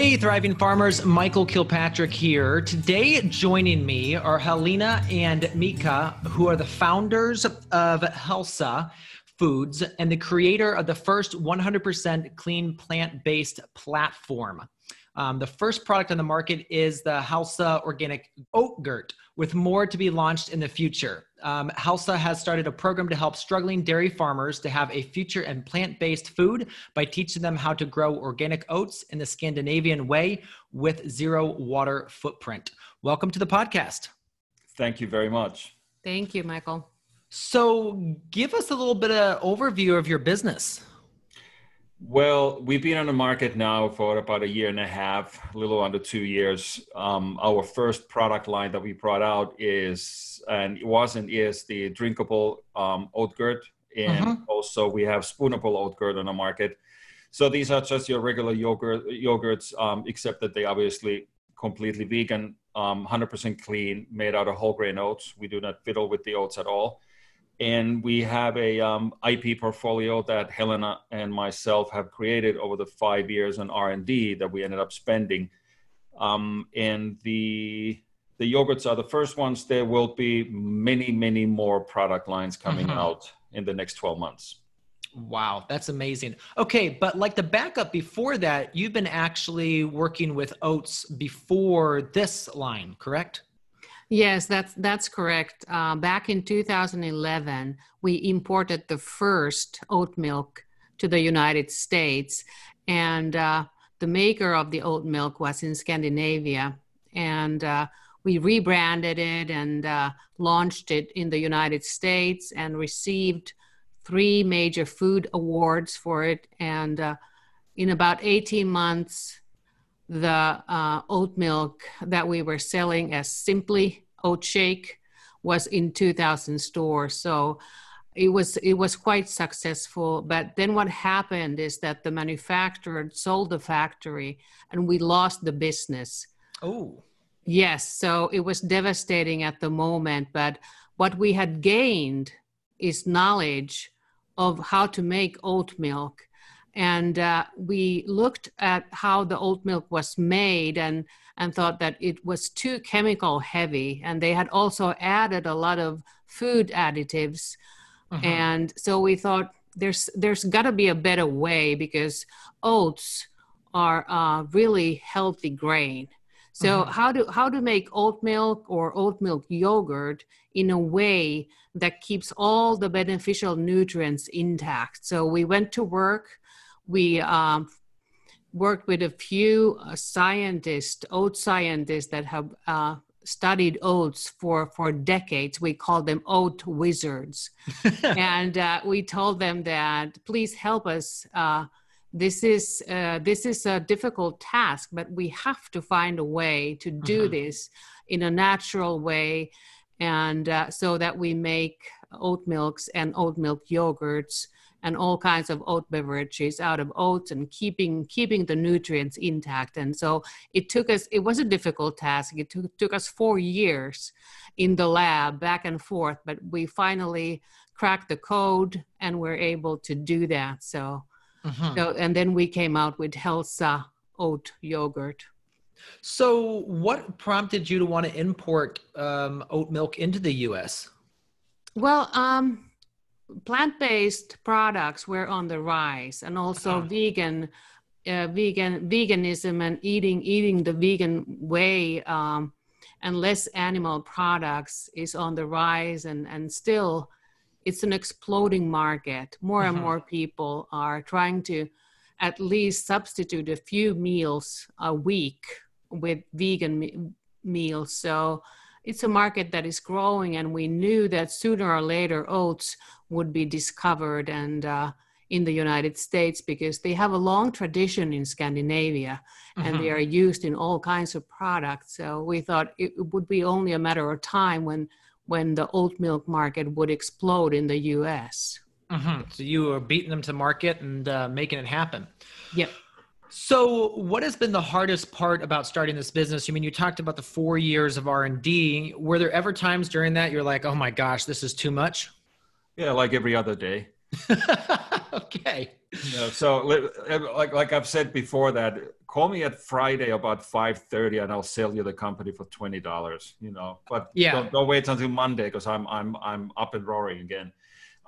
Hey, thriving farmers, Michael Kilpatrick here. Today, joining me are Helena and Mika, who are the founders of Hälsa Foods and the creator of the first 100% clean plant based platform. Um, the first product on the market is the Hälsa Organic Oatgurt, with more to be launched in the future. Um, Hälsa has started a program to help struggling dairy farmers to have a future in plant based food by teaching them how to grow organic oats in the Scandinavian way with zero water footprint. Welcome to the podcast. Thank you very much. Thank you, Michael. So, give us a little bit of overview of your business. Well, we've been on the market now for about a year and a half, a little under two years. Um, our first product line that we brought out is, and it wasn't, is the drinkable um, oat. And uh-huh. also we have spoonable oat on the market. So these are just your regular yogurt yogurts, um, except that they obviously completely vegan, 100% um, clean, made out of whole grain oats. We do not fiddle with the oats at all and we have a um, IP portfolio that Helena and myself have created over the five years on R&D that we ended up spending. Um, and the the yogurts are the first ones. There will be many, many more product lines coming mm-hmm. out in the next 12 months. Wow, that's amazing. Okay, but like the backup before that, you've been actually working with oats before this line, correct? Yes, that's that's correct. Uh, back in 2011, we imported the first oat milk to the United States, and uh, the maker of the oat milk was in Scandinavia, and uh, we rebranded it and uh, launched it in the United States and received three major food awards for it. And uh, in about 18 months, the uh, oat milk that we were selling as simply oat shake was in 2000 stores so it was it was quite successful. But then what happened is that the manufacturer sold the factory and we lost the business. Oh. Yes so it was devastating at the moment but what we had gained is knowledge of how to make oat milk. And uh, we looked at how the oat milk was made and and thought that it was too chemical heavy and they had also added a lot of food additives uh-huh. and so we thought there's there's got to be a better way because oats are a really healthy grain so uh-huh. how to how to make oat milk or oat milk yogurt in a way that keeps all the beneficial nutrients intact so we went to work we um, worked with a few uh, scientists, oat scientists that have uh, studied oats for, for decades. We call them oat wizards. and uh, we told them that please help us. Uh, this is uh, this is a difficult task, but we have to find a way to do uh-huh. this in a natural way, and uh, so that we make oat milks and oat milk yogurts and all kinds of oat beverages out of oats and keeping keeping the nutrients intact. And so it took us it was a difficult task. It took, took us four years in the lab back and forth but we finally cracked the code and we're able to do that. So mm-hmm. so and then we came out with Hälsa oat yogurt. So what prompted you to want to import um, oat milk into the us well um plant-based products were on the rise and also uh-huh. vegan uh, vegan veganism and eating eating the vegan way um, and less animal products is on the rise and and still it's an exploding market more uh-huh. and more people are trying to at least substitute a few meals a week with vegan me- meals so it's a market that is growing and we knew that sooner or later oats would be discovered and uh, in the United States because they have a long tradition in Scandinavia and mm-hmm. they are used in all kinds of products. So we thought it would be only a matter of time when when the oat milk market would explode in the US. Mm-hmm. So you were beating them to market and uh, making it happen. Yep. So, what has been the hardest part about starting this business? I mean, you talked about the four years of R and D. Were there ever times during that you're like, "Oh my gosh, this is too much"? Yeah, like every other day. okay. So, like like I've said before, that call me at Friday about five thirty, and I'll sell you the company for twenty dollars. You know, but yeah, don't, don't wait until Monday because I'm I'm I'm up and roaring again.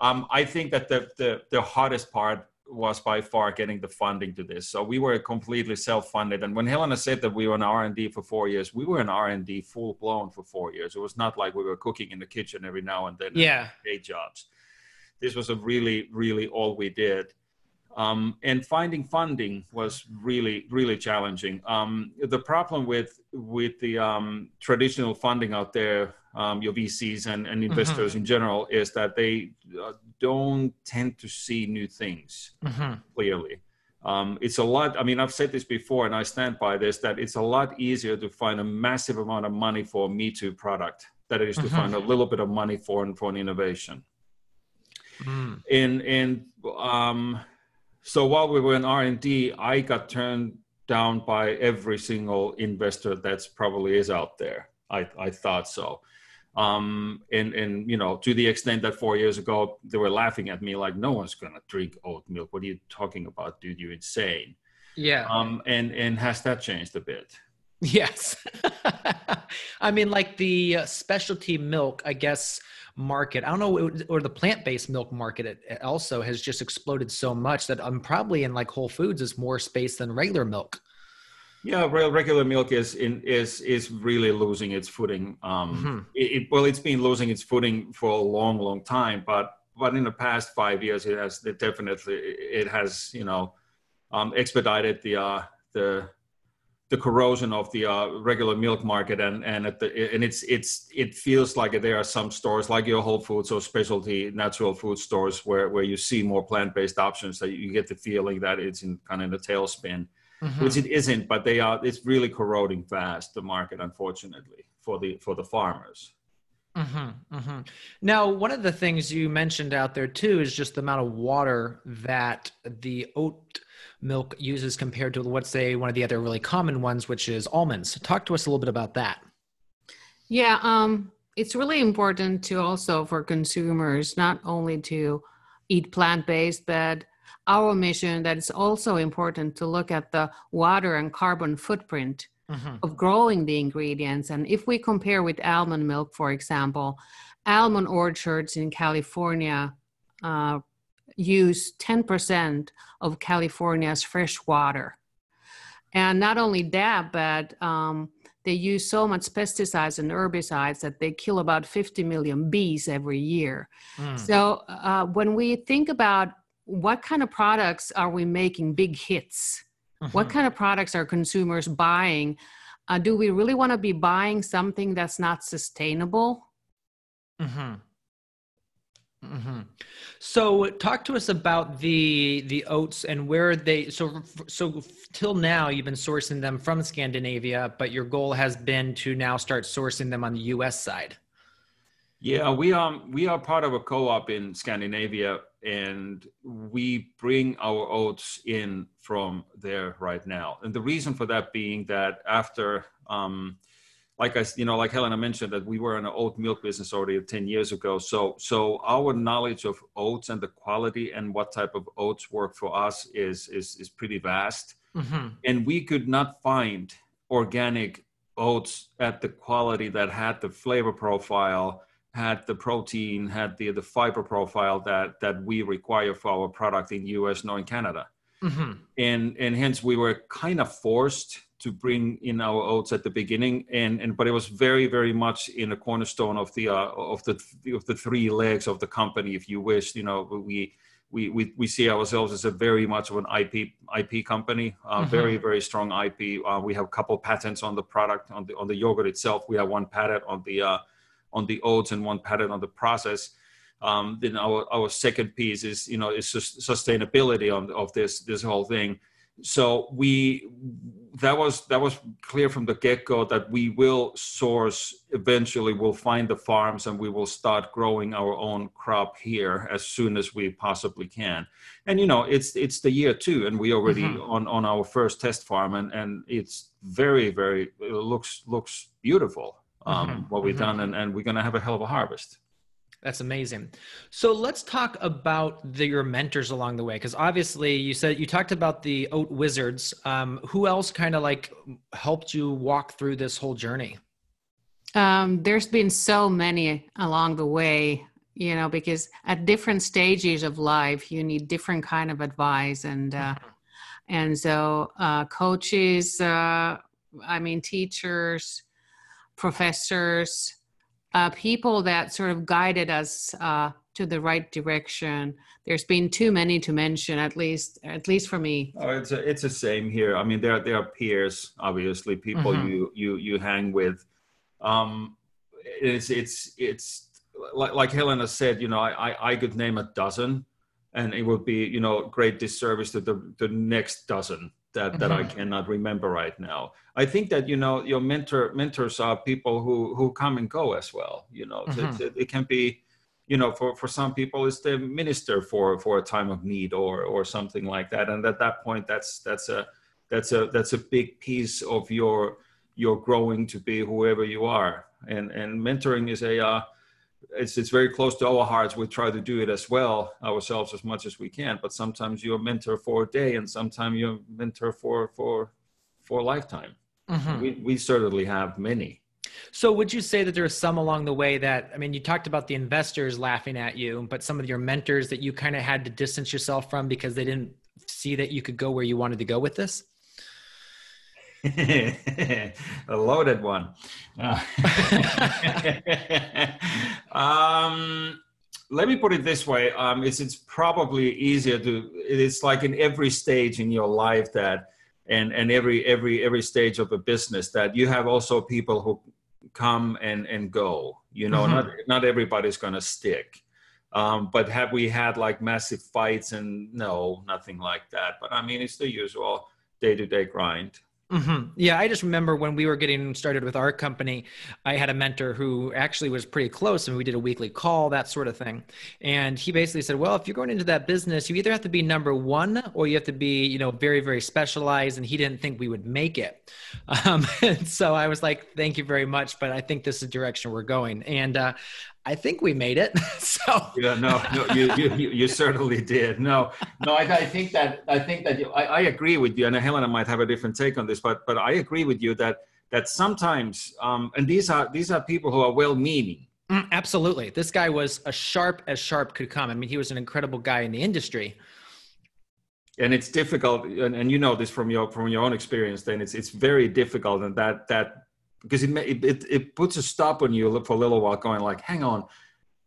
Um, I think that the, the the hardest part was by far getting the funding to this. So we were completely self-funded. And when Helena said that we were in R&D for four years, we were in R&D full blown for four years. It was not like we were cooking in the kitchen every now and then. Yeah. Day jobs. This was a really, really all we did. Um, and finding funding was really, really challenging. Um, the problem with with the um, traditional funding out there, um, your VCs and, and mm-hmm. investors mm-hmm. in general, is that they uh, don't tend to see new things mm-hmm. clearly. Um, it's a lot. I mean, I've said this before, and I stand by this: that it's a lot easier to find a massive amount of money for a Me Too product than it is mm-hmm. to find a little bit of money for for an innovation. Mm. And and um, so while we were in r&d i got turned down by every single investor that's probably is out there i, I thought so um, and and you know to the extent that four years ago they were laughing at me like no one's gonna drink oat milk. What are you talking about dude? You're insane. Yeah. Um, and and has that changed a bit? Yes. I mean like the uh, specialty milk i guess market. I don't know, or the plant based milk market it, also has just exploded so much that I'm probably in like Whole Foods is more space than regular milk. Yeah, regular milk is in, is is really losing its footing. Um, mm-hmm. it, it, well, it's been losing its footing for a long, long time, but but in the past five years, it has it definitely it has you know um, expedited the uh, the the corrosion of the uh, regular milk market and and at the and it's it's it feels like there are some stores like your Whole Foods or specialty natural food stores where where you see more plant based options that you get the feeling that it's in kind of in a tailspin, mm-hmm. which it isn't. But they are it's really corroding fast the market unfortunately for the for the farmers. Mm-hmm, mm-hmm. Now, one of the things you mentioned out there too is just the amount of water that the oat milk uses compared to let's say one of the other really common ones which is almonds talk to us a little bit about that yeah um, it's really important to also for consumers not only to eat plant-based but our mission that it's also important to look at the water and carbon footprint mm-hmm. of growing the ingredients and if we compare with almond milk for example almond orchards in california uh, use 10% of California's fresh water. And not only that, but um, they use so much pesticides and herbicides that they kill about 50 million bees every year. Mm. So uh, when we think about what kind of products are we making big hits, mm-hmm. what kind of products are consumers buying? Uh, do we really want to be buying something that's not sustainable? Mm-hmm. Mm-hmm. So, talk to us about the the oats and where they. So, so till now, you've been sourcing them from Scandinavia, but your goal has been to now start sourcing them on the U.S. side. Yeah, we um we are part of a co-op in Scandinavia, and we bring our oats in from there right now. And the reason for that being that after um, like I, you know, like Helena mentioned, that we were in an oat milk business already 10 years ago. So, so our knowledge of oats and the quality and what type of oats work for us is is is pretty vast. Mm-hmm. And we could not find organic oats at the quality that had the flavor profile, had the protein, had the the fiber profile that that we require for our product in U.S. nor in Canada. Mm-hmm. And and hence we were kind of forced to bring in our oats at the beginning, and and but it was very very much in the cornerstone of the uh, of the of the three legs of the company, if you wish. You know, we. We, we, we see ourselves as a very much of an IP IP company, uh, mm-hmm. very very strong IP. Uh, we have a couple patents on the product on the on the yogurt itself. We have one patent on the uh, on the oats and one pattern on the process. Um, then our our second piece is you know is sustainability on, of this this whole thing so we that was that was clear from the get-go that we will source eventually we'll find the farms and we will start growing our own crop here as soon as we possibly can and you know it's it's the year two and we already mm-hmm. on on our first test farm and and it's very very it looks looks beautiful um mm-hmm. what we've mm-hmm. done and, and we're going to have a hell of a harvest that's amazing. So let's talk about the, your mentors along the way, because obviously you said you talked about the oat wizards. Um, who else kind of like helped you walk through this whole journey? Um, there's been so many along the way, you know, because at different stages of life, you need different kind of advice, and uh, mm-hmm. and so uh, coaches, uh, I mean, teachers, professors uh, people that sort of guided us uh, to the right direction. There's been too many to mention, at least at least for me. Oh, it's a, it's the same here. I mean, there there are peers, obviously, people mm-hmm. you you you hang with. Um, it's it's it's like, like Helena said. You know, I I could name a dozen, and it would be you know great disservice to the the next dozen that that mm-hmm. I cannot remember right now. I think that you know your mentor mentors are people who who come and go as well. You know, mm-hmm. it, it, can be, you know, for for some people it's the minister for for a time of need or or something like that. And at that point, that's that's a that's a that's a big piece of your your growing to be whoever you are. And and mentoring is a uh, it's it's very close to our hearts. We try to do it as well ourselves as much as we can. But sometimes you're a mentor for a day, and sometimes you're a mentor for for for a lifetime. Mm-hmm. We we certainly have many. So would you say that there are some along the way that I mean you talked about the investors laughing at you, but some of your mentors that you kind of had to distance yourself from because they didn't see that you could go where you wanted to go with this? a loaded one. Uh, um, let me put it this way: um, it's it's probably easier to. It's like in every stage in your life that, and and every every every stage of a business that you have also people who come and and go. You know, mm-hmm. not not everybody's going to stick. Um, but have we had like massive fights and no, nothing like that. But I mean, it's the usual day to day grind. Mm-hmm. Yeah, I just remember when we were getting started with our company, I had a mentor who actually was pretty close, and we did a weekly call, that sort of thing. And he basically said, "Well, if you're going into that business, you either have to be number one or you have to be, you know, very, very specialized." And he didn't think we would make it. Um, so I was like, "Thank you very much, but I think this is the direction we're going." And uh, I think we made it. so yeah, no, no, you, you, you certainly did. No, no, I, I think that I think that you, I, I, agree with you, and Helena might have a different take on this, but but I agree with you that that sometimes, um, and these are these are people who are well-meaning. Mm, absolutely, this guy was as sharp as sharp could come. I mean, he was an incredible guy in the industry. And it's difficult, and, and you know this from your from your own experience. Then it's it's very difficult, and that that because it, it it puts a stop on you for a little while, going like, "Hang on,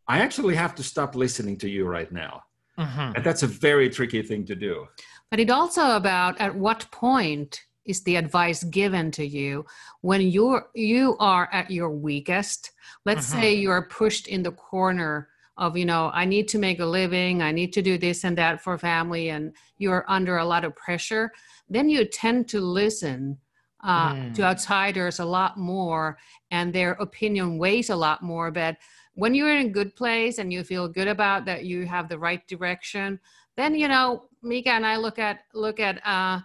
I actually have to stop listening to you right now," mm-hmm. and that's a very tricky thing to do. But it also about at what point is the advice given to you when you're you are at your weakest. Let's mm-hmm. say you're pushed in the corner of you know i need to make a living i need to do this and that for family and you're under a lot of pressure then you tend to listen uh, mm. to outsiders a lot more and their opinion weighs a lot more but when you're in a good place and you feel good about that you have the right direction then you know mika and i look at look at uh,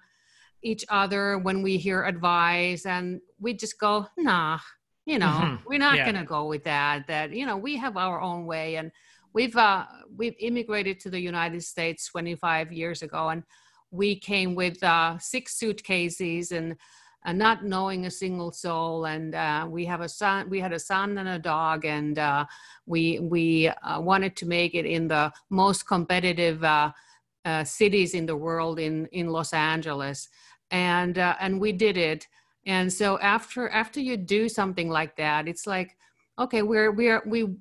each other when we hear advice and we just go nah you know mm-hmm. we're not yeah. going to go with that that you know we have our own way and we've uh, we've immigrated to the united states 25 years ago and we came with uh, six suitcases and uh, not knowing a single soul. And uh, we have a son. We had a son and a dog, and uh, we we uh, wanted to make it in the most competitive uh, cities in the world in in Los Angeles, and and we did it. And so after after you do something like that, it's like, okay, we're we're we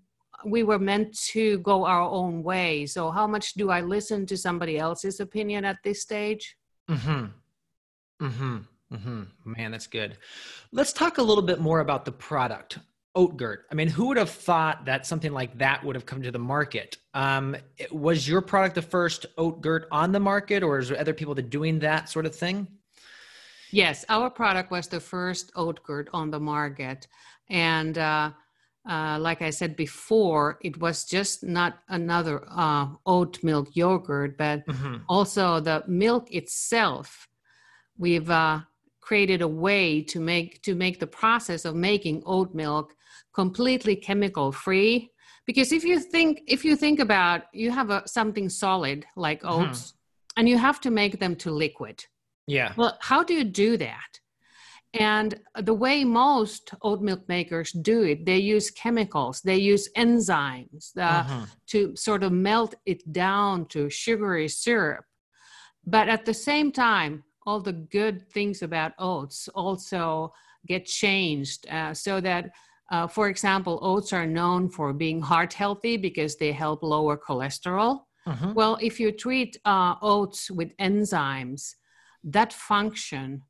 we were meant to go our own way. So how much do I listen to somebody else's opinion at this stage? Mm-hmm. Mm-hmm. Mm-hmm. Man, that's good. Let's talk a little bit more about the product. Oatgurt. I mean, who would have thought that something like that would have come to the market? Um, was your product the first Oatgurt on the market, or is there other people that doing that sort of thing? Yes, our product was the first Oatgurt on the market, and uh, uh, like I said before, it was just not another uh, oat milk yogurt, but mm-hmm. also the milk itself. We've uh, created a way to make to make the process of making oat milk completely chemical free. Because if you think if you think about you have a, something solid like mm-hmm. oats, mm-hmm. and you have to make them to liquid. Yeah. Well, how do you do that? And the way most oat milk makers do it, they use chemicals, they use enzymes uh, uh-huh. to sort of melt it down to sugary syrup. But at the same time, all the good things about oats also get changed uh, so that, uh, for example, oats are known for being heart healthy because they help lower cholesterol. Uh-huh. Well, if you treat uh, oats with enzymes, that function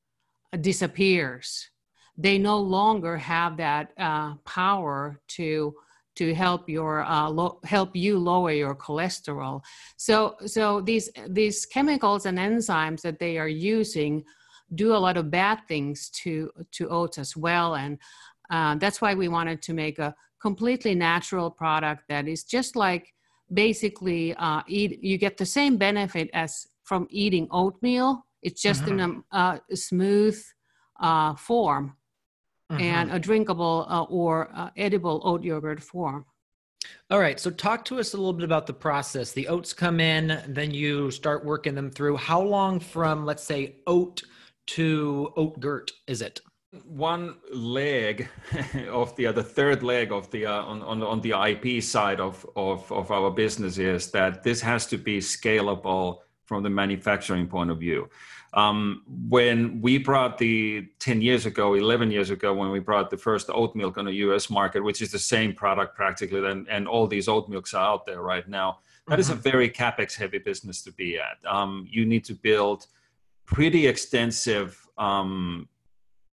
disappears. They no longer have that uh, power to to help your uh, lo- help you lower your cholesterol. So so these these chemicals and enzymes that they are using do a lot of bad things to to oats as well, and uh, that's why we wanted to make a completely natural product that is just like basically uh, eat. You get the same benefit as from eating oatmeal it's just mm-hmm. in a, uh, smooth uh, form mm-hmm. and a drinkable uh, or uh, edible oat yogurt form. All right. So, talk to us a little bit about the process. The oats come in, then you start working them through. How long from, let's say, oat to Oatgurt is it? One leg of the uh, the third leg of the uh, on, on on the IP side of, of of our business is that this has to be scalable from the manufacturing point of view. Um, when we brought the 10 years ago, 11 years ago, when we brought the first oat milk on the US market, which is the same product practically, and, and all these oat milks are out there right now, that is a mm-hmm. very capex heavy business to be at. Um, you need to build pretty extensive um,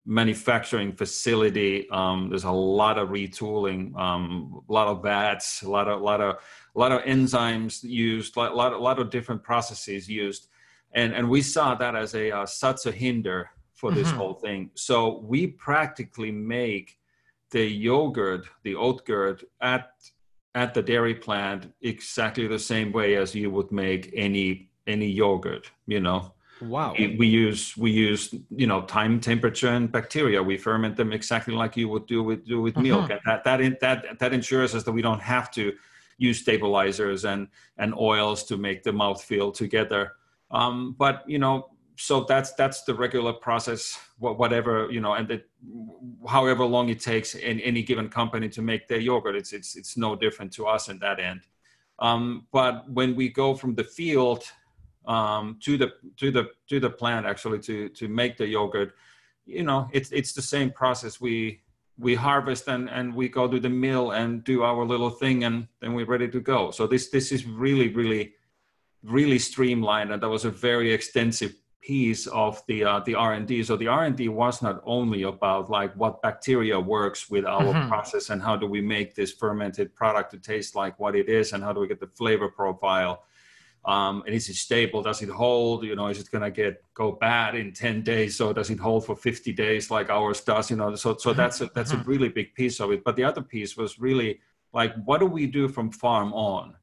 manufacturing facility. Um, there's a lot of retooling, um, a lot of vats, a lot of, a lot of, a lot of enzymes used, a lot, a lot of different processes used and and we saw that as a uh, such a hinder for this mm-hmm. whole thing. So we practically make the yogurt, the Oatgurt at at the dairy plant exactly the same way as you would make any any yogurt. You know. Wow. We, we, use we use you know time, temperature, and bacteria. We ferment them exactly like you would do with do with uh-huh. milk, and that that in, that that ensures us that we don't have to use stabilizers and and oils to make the mouth feel together. Um, but you know, so that's that's the regular process. Whatever you know, and however long it takes in any given company to make their yogurt, it's it's it's no different to us in that end. Um, but when we go from the field um, to the to the to the plant actually to to make the yogurt, you know, it's it's the same process. We we harvest and, and we go to the mill and do our little thing and then we're ready to go. So this this is really really really streamlined and that was a very extensive piece of the uh, the r&d so the r&d was not only about like what bacteria works with our mm-hmm. process and how do we make this fermented product to taste like what it is and how do we get the flavor profile um, and is it stable? Does it hold? You know is it going to get go bad in 10 days? So does it hold for 50 days like ours does? You know so so that's a, that's a mm-hmm. really big piece of it. But the other piece was really like what do we do from farm on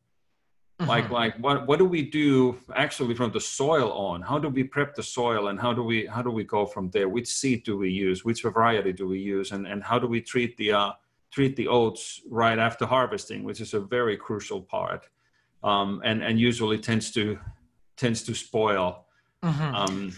Mm-hmm. Like like what what do we do actually from the soil on? How do we prep the soil and how do we how do we go from there? Which seed do we use? Which variety do we use? And and how do we treat the uh, treat the oats right after harvesting, which is a very crucial part, um, and and usually tends to tends to spoil mm-hmm. um,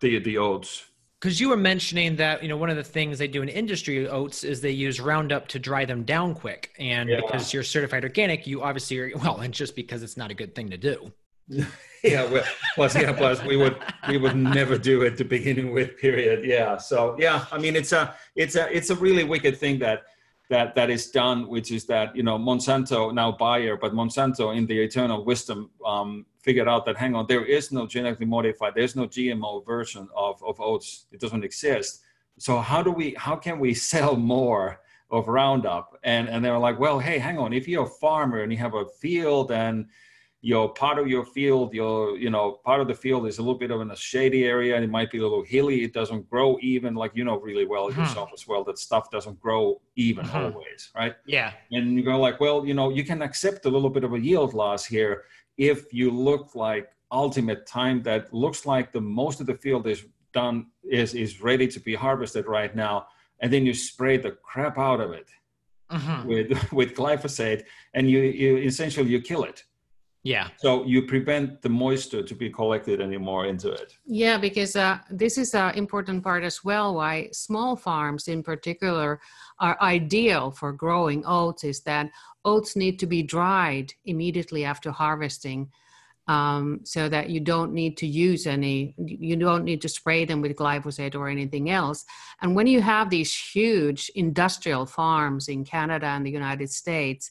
the the oats because you were mentioning that you know one of the things they do in industry oats is they use roundup to dry them down quick. And yeah. because you're certified organic you obviously are well and just because it's not a good thing to do. Yeah well plus yeah plus we would we would never do it to beginning with period. Yeah so yeah i mean it's a it's a it's a really wicked thing that that that is done which is that you know monsanto now Bayer but monsanto in the eternal wisdom um, figured out that hang on, there is no genetically modified, there's no GMO version of, of oats. It doesn't exist. So how do we how can we sell more of Roundup. And, and they were like, well, hey, hang on. If you're a farmer and you have a field and your part of your field, your, you know, part of the field is a little bit of in a shady area and it might be a little hilly. It doesn't grow even like, you know, really well mm-hmm. yourself as well, that stuff doesn't grow even mm-hmm. always. Right. Yeah. And you go like, well, you know, you can accept a little bit of a yield loss here if you look like ultimate time that looks like the most of the field is done is is ready to be harvested right now and then you spray the crap out of it mm-hmm. with with glyphosate and you you essentially you kill it yeah so you prevent the moisture to be collected anymore into it yeah because uh, this is an important part as well why small farms in particular are ideal for growing oats is that oats need to be dried immediately after harvesting um, so that you don't need to use any, you don't need to spray them with glyphosate or anything else. And when you have these huge industrial farms in Canada and the United States,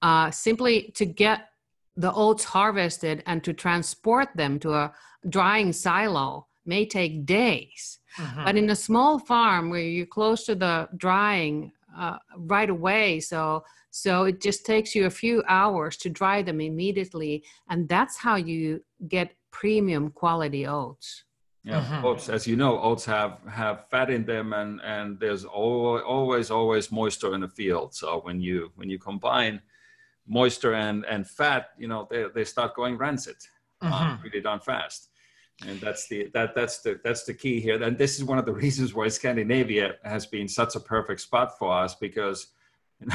uh, simply to get the oats harvested and to transport them to a drying silo may take days. Mm-hmm. But in a small farm where you're close to the drying uh, right away, so so it just takes you a few hours to dry them immediately. And that's how you get premium quality oats. Yeah, mm-hmm. oats, as you know, oats have have fat in them, and and there's always always moisture in the field. So when you when you combine moisture and and fat, you know they they start going rancid uh, mm-hmm. pretty darn fast. And that's the that that's the that's the key here. And this is one of the reasons why Scandinavia has been such a perfect spot for us because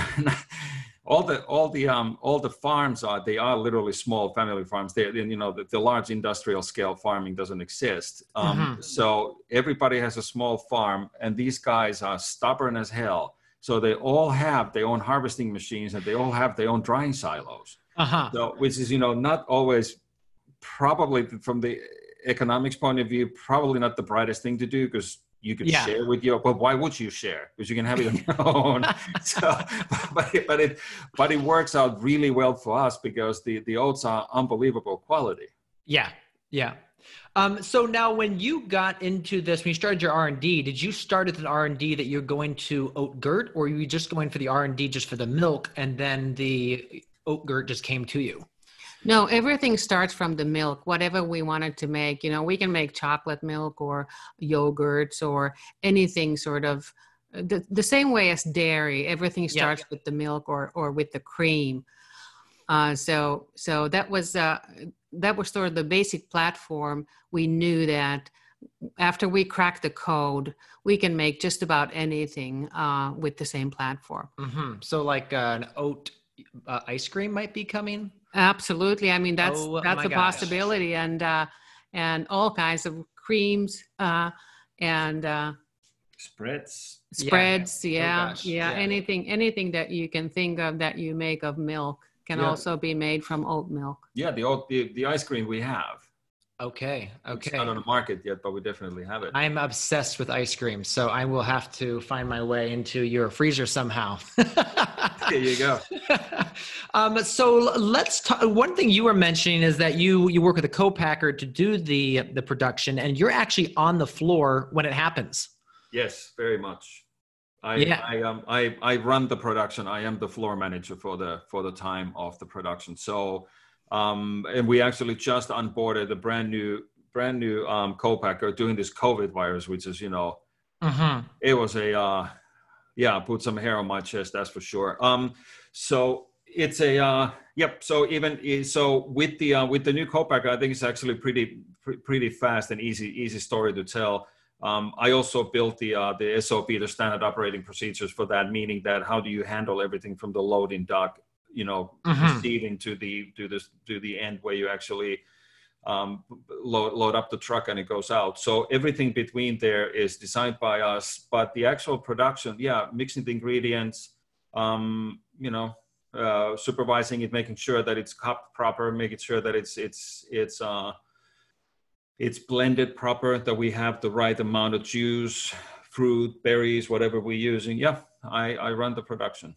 all the all the um all the farms are they are literally small family farms they you know the, the large industrial scale farming doesn't exist um, mm-hmm. so everybody has a small farm and these guys are stubborn as hell so they all have their own harvesting machines and they all have their own drying silos. Uh-huh. so which is you know not always probably from the economics point of view probably not the brightest thing to do because you could yeah. share with your but why would you share? Because you can have it on your own. So but it, but it but it works out really well for us because the the oats are unbelievable quality. Yeah yeah um, so now when you got into this when you started your r&d did you start with an r&d that you're going to Oatgurt or were you just going for the r&d just for the milk and then the Oatgurt just came to you no, everything starts from the milk, whatever we wanted to make. You know, we can make chocolate milk or yogurts or anything sort of the, the same way as dairy. Everything starts with the milk or, or with the cream. Uh, so so that was uh, that was sort of the basic platform. We knew that after we crack the code, we can make just about anything uh, with the same platform. Mm-hmm. So like an oat uh, ice cream might be coming. Absolutely. I mean, that's oh, that's a gosh. possibility, and uh, and all kinds of creams uh, and uh, spreads. Spreads, yeah, oh, yeah, yeah, Anything, anything that you can think of that you make of milk can yeah. also be made from oat milk. Yeah, the oat, the, the ice cream we have. Okay. Okay. It's not on the market yet, but we definitely have it. I'm obsessed with ice cream, so I will have to find my way into your freezer somehow. there you go. um, so let's talk. One thing you were mentioning is that you you work with a co-packer to do the the production, and you're actually on the floor when it happens. Yes, very much. I, yeah. I um I I run the production. I am the floor manager for the for the time of the production. So um, and we actually just onboarded a brand new brand new um, co-packer doing this COVID virus, which is you know, mm-hmm. it was a uh, yeah, put some hair on my chest, that's for sure. Um, so it's a uh, yep. So even so with the uh, with the new co-packer, I think it's actually pretty pretty fast and easy easy story to tell. Um, I also built the uh, the SOP, the standard operating procedures for that, meaning that how do you handle everything from the loading dock you know mm-hmm. proceeding to the to this to the end where you actually um, load, load up the truck and it goes out. So everything between there is designed by us, but the actual production, yeah, mixing the ingredients, um, you know, uh, supervising it, making sure that it's cupped proper, making sure that it's it's it's uh, it's blended proper, that we have the right amount of juice, fruit, berries, whatever we're using. Yeah, I, I run the production.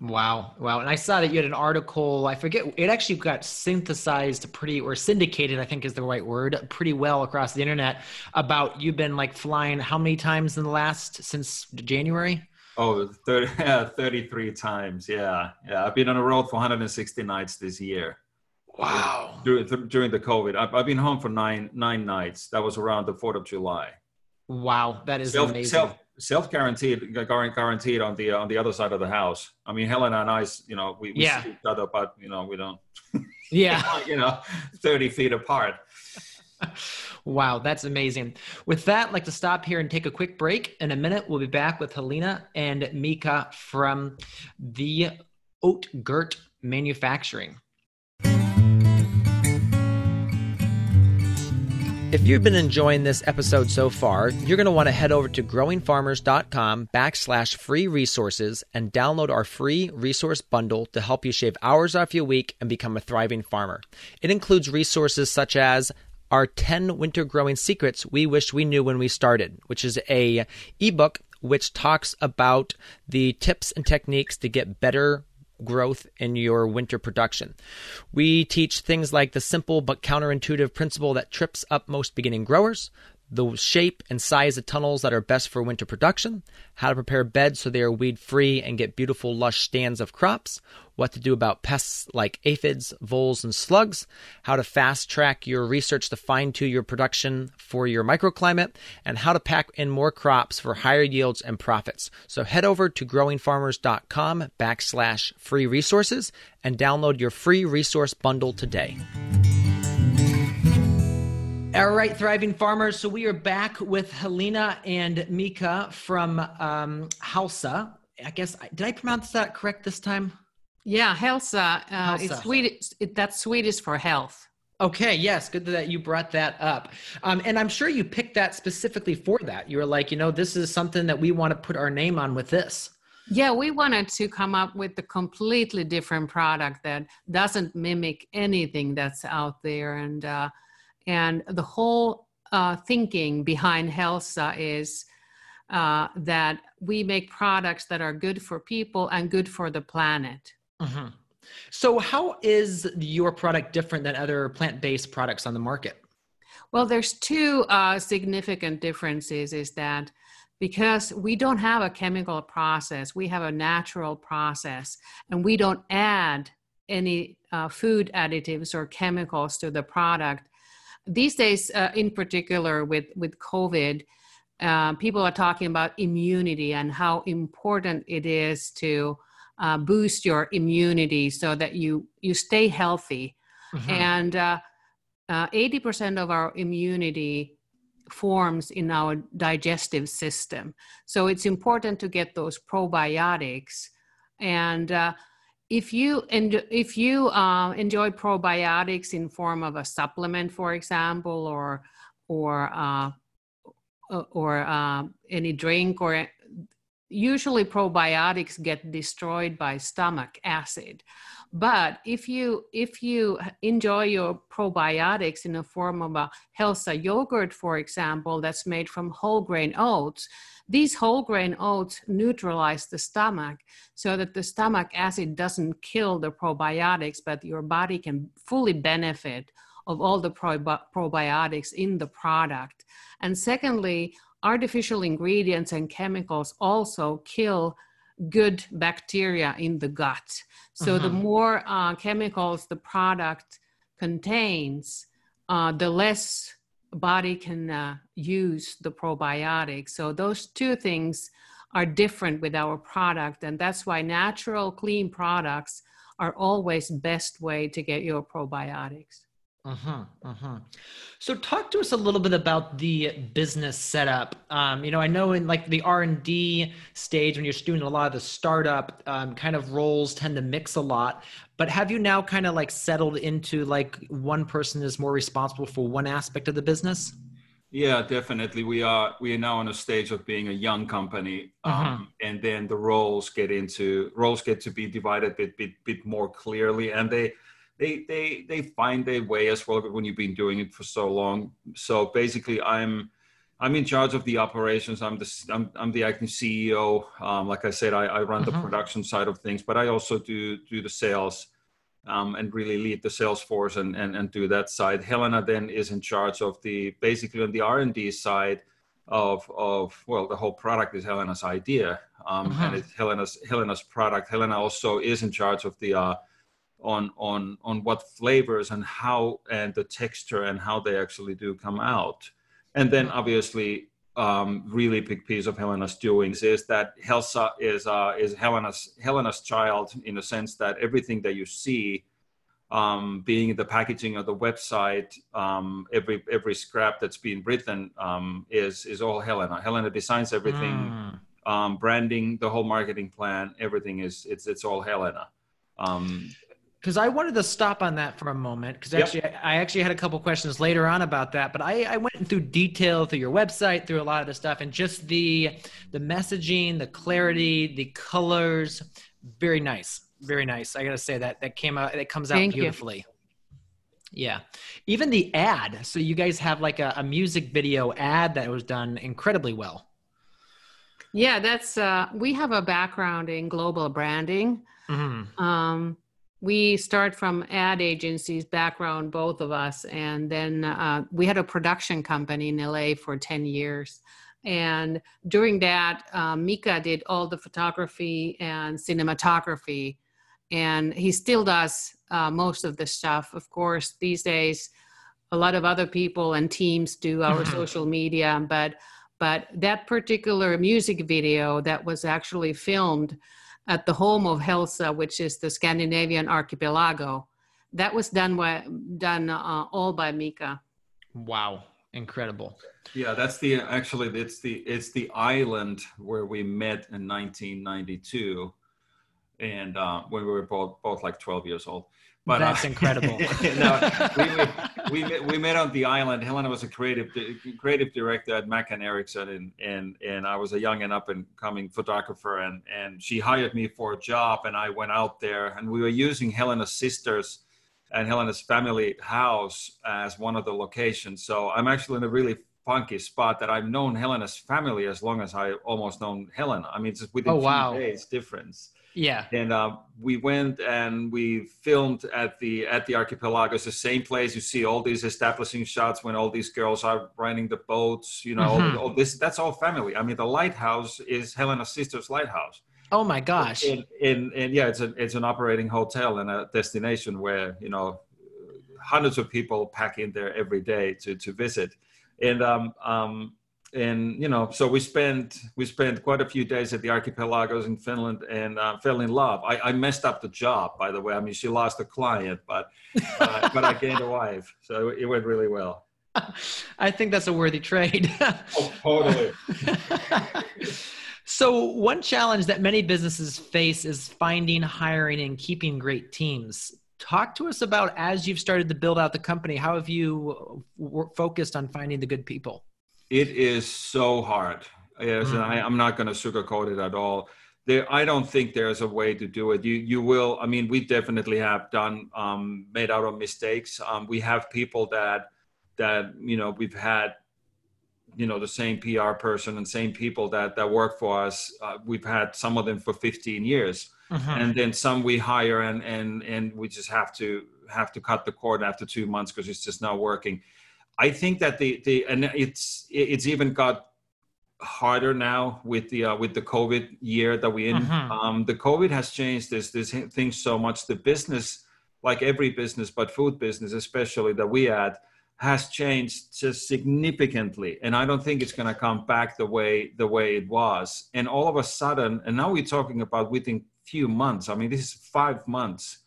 Wow. Wow. And I saw that you had an article, I forget, it actually got synthesized pretty, or syndicated, I think is the right word, pretty well across the internet about you've been like flying how many times in the last, since January? Oh, 30, yeah, 33 times. Yeah. Yeah. I've been on the road for 160 nights this year. Wow. During, during the COVID. I've, I've been home for nine, nine nights. That was around the 4th of July. Wow. That is self, amazing. Self, self guaranteed guaranteed on the on the other side of the house i mean helena and i you know we, we yeah. see each other but you know we don't yeah you know 30 feet apart wow that's amazing with that I'd like to stop here and take a quick break in a minute we'll be back with helena and mika from the oat gurt manufacturing If you've been enjoying this episode so far, you're going to want to head over to growingfarmers.com backslash free resources and download our free resource bundle to help you shave hours off your week and become a thriving farmer. It includes resources such as our 10 winter growing secrets we wish we knew when we started, which is a ebook which talks about the tips and techniques to get better growth in your winter production. We teach things like the simple but counterintuitive principle that trips up most beginning growers, the shape and size of tunnels that are best for winter production, how to prepare beds so they are weed free and get beautiful lush stands of crops, what to do about pests like aphids, voles, and slugs, how to fast track your research to fine tune your production for your microclimate, and how to pack in more crops for higher yields and profits. So head over to growingfarmers.com backslash free resources and download your free resource bundle today. All right, thriving farmers. So we are back with Helena and Mika from um, Halsa. I guess did I pronounce that correct this time? Yeah, Helsa. Uh, it's Swedish. It, that's Swedish for health. Okay, yes, good that you brought that up. Um, and I'm sure you picked that specifically for that. You were like, you know, this is something that we want to put our name on with this. Yeah, we wanted to come up with a completely different product that doesn't mimic anything that's out there. And uh, and the whole uh, thinking behind Hälsa is uh, that we make products that are good for people and good for the planet. Mm-hmm. So, how is your product different than other plant based products on the market? Well, there's two uh, significant differences. Is that because we don't have a chemical process, we have a natural process, and we don't add any uh, food additives or chemicals to the product these days, uh, in particular with with COVID, uh, people are talking about immunity and how important it is to uh, boost your immunity so that you you stay healthy. Mm-hmm. And uh, uh, eighty percent of our immunity forms in our digestive system. So it's important to get those probiotics and uh, if you and if you uh, enjoy probiotics in form of a supplement for example or or uh, or uh, any drink or usually probiotics get destroyed by stomach acid but if you if you enjoy your probiotics in the form of a Hälsa yogurt for example that's made from whole grain oats these whole grain oats neutralize the stomach so that the stomach acid doesn't kill the probiotics, but your body can fully benefit of all the probiotics in the product. And secondly, artificial ingredients and chemicals also kill good bacteria in the gut. So uh-huh. the more uh, chemicals the product contains, uh, the less body can uh, use the probiotics. So those two things are different with our product, and that's why natural, clean products are always best way to get your probiotics. Uh-huh, uh-huh. So talk to us a little bit about the business setup. Um, you know, I know in like the R&D stage when you're doing a lot of the startup um, kind of roles tend to mix a lot, but have you now kind of like settled into like one person is more responsible for one aspect of the business? Yeah, definitely. We are we are now on a stage of being a young company, uh-huh. um, and then the roles get into roles get to be divided a bit, bit bit more clearly, and they they they they find their way as well when you've been doing it for so long. So basically, I'm I'm in charge of the operations. I'm the I'm, I'm the acting CEO. Um, like I said, I, I run the uh-huh. production side of things, but I also do do the sales um, and really lead the sales force and, and and do that side. Helena then is in charge of the basically on the R and D side. of of well the whole product is helena's idea um, uh-huh. and it's helena's helena's product helena also is in charge of the uh, on on on what flavors and how and the texture and how they actually do come out and then uh-huh. obviously um, really big piece of helena's doings is that Hälsa is uh, is helena's helena's child in the sense that everything that you see um, being the packaging of the website, um, every every scrap that's being written um, is is all Helena. Helena designs everything, mm. branding, the whole marketing plan, everything is it's it's all Helena. Because I wanted to stop on that for a moment because actually yep. I actually had a couple questions later on about that, but I, I went through detail through your website, through a lot of the stuff, and just the the messaging, the clarity, the colors, very nice very nice. I gotta say that that came out. It comes out Thank beautifully. You. Yeah, even the ad. So you guys have like a, a, music video ad that was done incredibly well. Yeah, that's. Uh, we have a background in global branding. Mm-hmm. Um, we start from ad agencies background, both of us, and then uh, we had a production company in LA for ten years. And during that, uh, Mika did all the photography and cinematography and he still does uh, most of the stuff. Of course, these days, a lot of other people and teams do our mm-hmm. social media, but but that particular music video that was actually filmed at the home of Hälsa, which is the Scandinavian archipelago, that was done by, done uh, all by Mika. Wow, incredible. Yeah, that's the actually it's the it's the island where we met in 1992 and uh, when we were both both like 12 years old. But that's uh, incredible. no, we, we, we, we, met on the island. Helena was a creative creative director at McCann Erickson, and and and I was a young and up and coming photographer, and and she hired me for a job, and I went out there, and we were using Helena's sisters and Helena's family house as one of the locations. So I'm actually in a really funky spot that I've known Helena's family as long as I almost known Helena. I mean, it's within oh, wow. days difference. Yeah. And uh, we went and we filmed at the at the archipelago. It's the same place. You see all these establishing shots when all these girls are riding the boats. You know, mm-hmm. all, all, this that's all family. I mean, the lighthouse is Helena's sister's lighthouse. Oh my gosh. And, and, and yeah, it's a it's an operating hotel and a destination where you know hundreds of people pack in there every day to to visit. And um, um, and you know so we spent we spent quite a few days at the archipelagos in finland and uh, fell in love. I, I, messed up the job by the way. I mean she lost a client but uh, but i gained a wife. So it went really well. I think that's a worthy trade. Oh, totally. So one challenge that many businesses face is finding hiring and keeping great teams. Talk to us about as you've started to build out the company how have you focused on finding the good people it is so hard. Yes, mm-hmm. and I, am not going to sugarcoat it at all. There, I don't think there's a way to do it. You, you will. I mean, we definitely have done um, made out of mistakes. Um, we have people that that you know we've had you know the same PR person and same people that that work for us. Uh, we've had some of them for 15 years, mm-hmm. and then some we hire and and and we just have to have to cut the cord after two months because it's just not working. I think that the the and it's it's even got harder now with the uh, with the COVID year that we're in. Mm-hmm. Um, the COVID has changed this this thing so much. The business, like every business, but food business especially that we had, has changed just significantly. And I don't think it's going to come back the way the way it was. And all of a sudden, and now we're talking about within few months. I mean, this is five months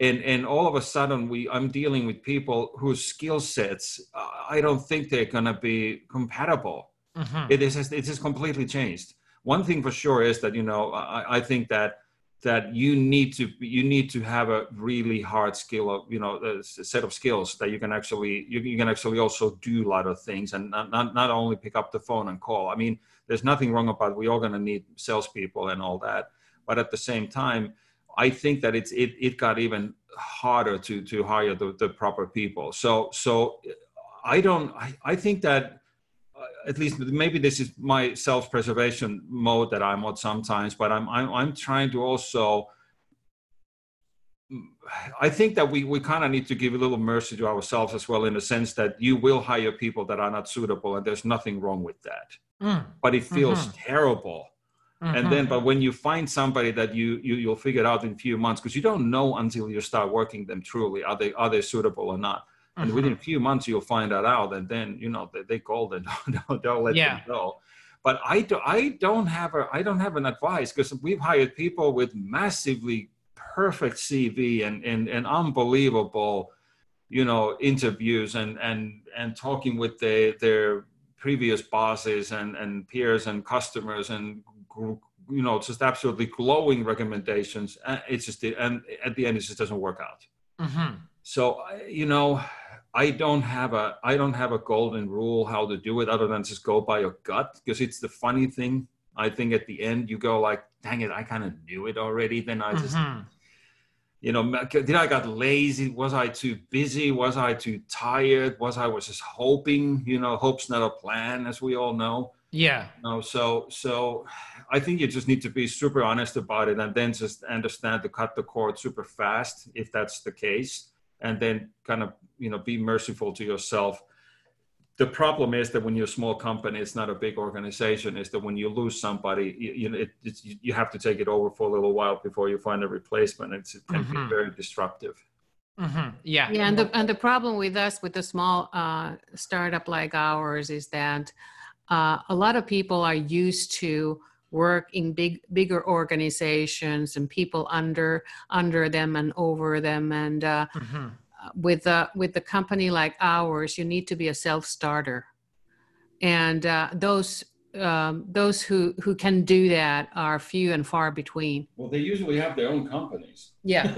and and all of a sudden we i'm dealing with people whose skill sets uh, i don't think they're going to be compatible. Mm-hmm. it is it has completely changed. One thing for sure is that you know i, I think that that you need to you need to have a really hard skill of you know a set of skills that you can actually you, you can actually also do a lot of things and not, not, not only pick up the phone and call. I mean there's nothing wrong about we all going to need salespeople and all that. But at the same time I think that it's it, it got even harder to to hire the, the proper people. So so I don't I, I think that uh, at least maybe this is my self-preservation mode that I'm on sometimes, but I'm I'm, I'm trying to also I think that we, we kind of need to give a little mercy to ourselves as well, in the sense that you will hire people that are not suitable, and there's nothing wrong with that. Mm. But it feels mm-hmm. terrible. Mm-hmm. And then, but when you find somebody that you, you you'll figure out in a few months, because you don't know until you start working them truly are they are they suitable or not. And mm-hmm. within a few months, you'll find that out, and then you know they, they call and don't, don't let yeah. them go. But I do I don't have a I don't have an advice because we've hired people with massively perfect CV and, and, and unbelievable, you know, interviews and, and, and talking with the, their previous bosses and, and peers and customers and, you know, just absolutely glowing recommendations. and It's just, and at the end, it just doesn't work out. Mm-hmm. So, you know, I don't have a I don't have a golden rule how to do it other than just go by your gut because it's the funny thing. I think at the end you go like, dang it, I kind of knew it already. Then I just mm-hmm you know did i got lazy was i too busy was i too tired was i was just hoping you know hope's not a plan as we all know yeah you know, so so i think you just need to be super honest about it and then just understand to cut the cord super fast if that's the case and then kind of you know be merciful to yourself the problem is that when you're a small company, it's not a big organization. Is that when you lose somebody, you, you know, it, you have to take it over for a little while before you find a replacement. It's, it can mm-hmm. be very disruptive. Mm-hmm. Yeah. Yeah, and the and the problem with us with a small uh, startup like ours is that uh, a lot of people are used to work in big bigger organizations and people under under them and over them and uh, mm-hmm with a with a company like ours, you need to be a self starter, and uh, those um, those who who can do that are few and far between. Well, they usually have their own companies. Yeah.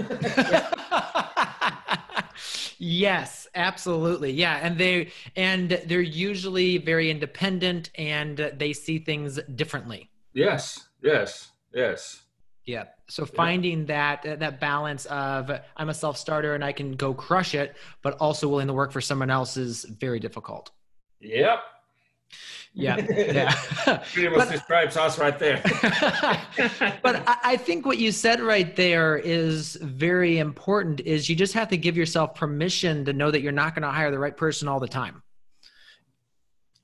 yes, absolutely. Yeah, and they and they're usually very independent and they see things differently. Yes. Yes. Yes. Yeah. So finding yeah. that that balance of I'm a self starter and I can go crush it, but also willing to work for someone else is very difficult. Yep. Yeah, yeah. Pretty much but, describes us right there. but I think what you said right there is very important. Is you just have to give yourself permission to know that you're not going to hire the right person all the time.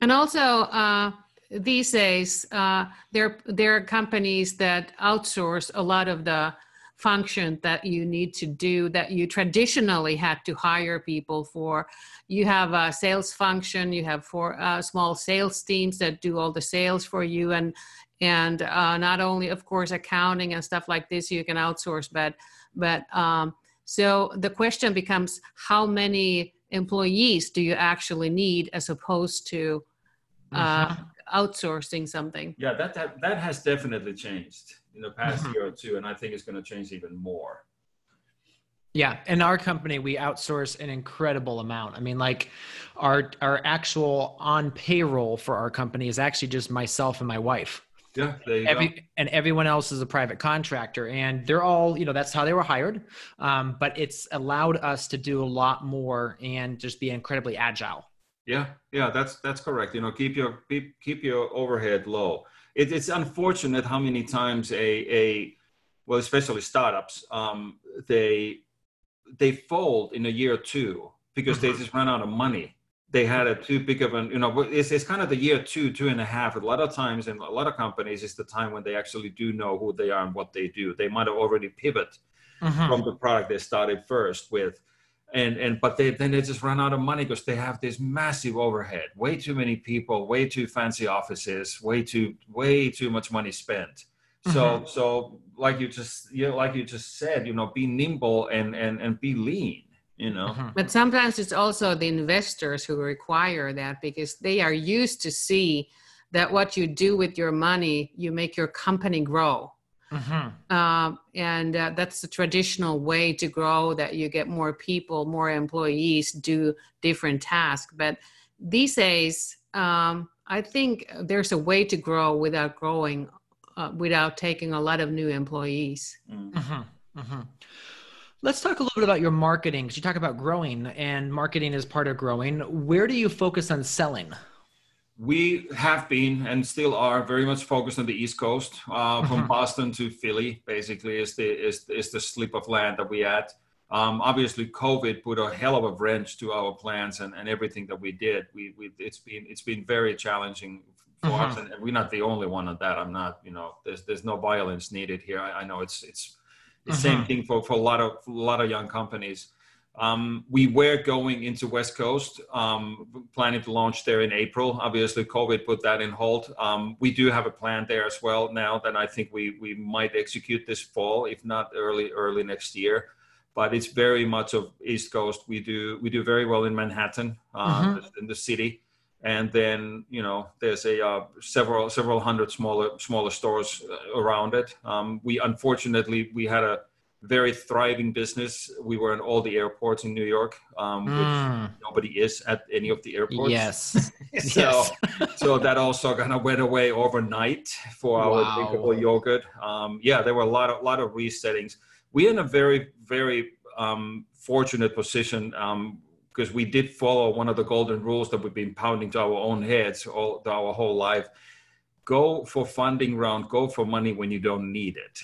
And also, uh, these days uh, there there are companies that outsource a lot of the function that you need to do that you traditionally had to hire people for. You have a sales function you have four uh, small sales teams that do all the sales for you and and uh, not only of course accounting and stuff like this you can outsource but but um, so the question becomes how many employees do you actually need as opposed to uh, mm-hmm outsourcing something. Yeah, that that, that has definitely changed in the past mm-hmm. year or two, and I think it's going to change even more. Yeah, in our company, we outsource an incredible amount. I mean, like our our actual on payroll for our company is actually just myself and my wife. Yeah, Every, and everyone else is a private contractor, and they're all you know that's how they were hired. Um, but it's allowed us to do a lot more and just be incredibly agile. Yeah, yeah, that's that's correct. You know, keep your keep, keep your overhead low. It, it's unfortunate how many times a a well, especially startups, um, they they fold in a year or two because mm-hmm. they just run out of money. They had a too big of an, you know, it's, it's kind of the year two, two and a half. A lot of times in a lot of companies, is the time when they actually do know who they are and what they do. They might have already pivot mm-hmm. from the product they started first with and and but they then they just run out of money because they have this massive overhead way too many people way too fancy offices way too way too much money spent so mm-hmm. so like you just you know, like you just said you know be nimble and and and be lean you know mm-hmm. but sometimes it's also the investors who require that because they are used to see that what you do with your money you make your company grow Mm-hmm. Um, and uh, that's the traditional way to grow that you get more people, more employees do different tasks. But these days, um, I think there's a way to grow without growing, uh, without taking a lot of new employees. Mm-hmm. Mm-hmm. Let's talk a little bit about your marketing because you talk about growing and marketing is part of growing. Where do you focus on selling? We have been and still are very much focused on the East Coast, uh, from mm-hmm. Boston to Philly. Basically, is the is is the slip of land that we had. Um, obviously, COVID put a hell of a wrench to our plans and, and everything that we did. We, we it's been it's been very challenging for mm-hmm. us, and we're not the only one on that. I'm not, you know, there's there's no violence needed here. I, I know it's it's the mm-hmm. same thing for for a lot of a lot of young companies. Um, we were going into West Coast, um, planning to launch there in April. Obviously, COVID put that in hold. Um, we do have a plan there as well now that I think we we might execute this fall, if not early early next year. But it's very much of East Coast. We do we do very well in Manhattan, uh, mm-hmm. in the city, and then you know there's a uh, several several hundred smaller smaller stores uh, around it. Um, we unfortunately we had a very thriving business. We were in all the airports in New York, um, mm. which nobody is at any of the airports. Yes. so, yes. so that also kind of went away overnight for our wow. drinkable yogurt. Um, yeah, there were a lot of lot of resettings. We're in a very very um, fortunate position because um, we did follow one of the golden rules that we've been pounding to our own heads all our whole life. Go for funding round. Go for money when you don't need it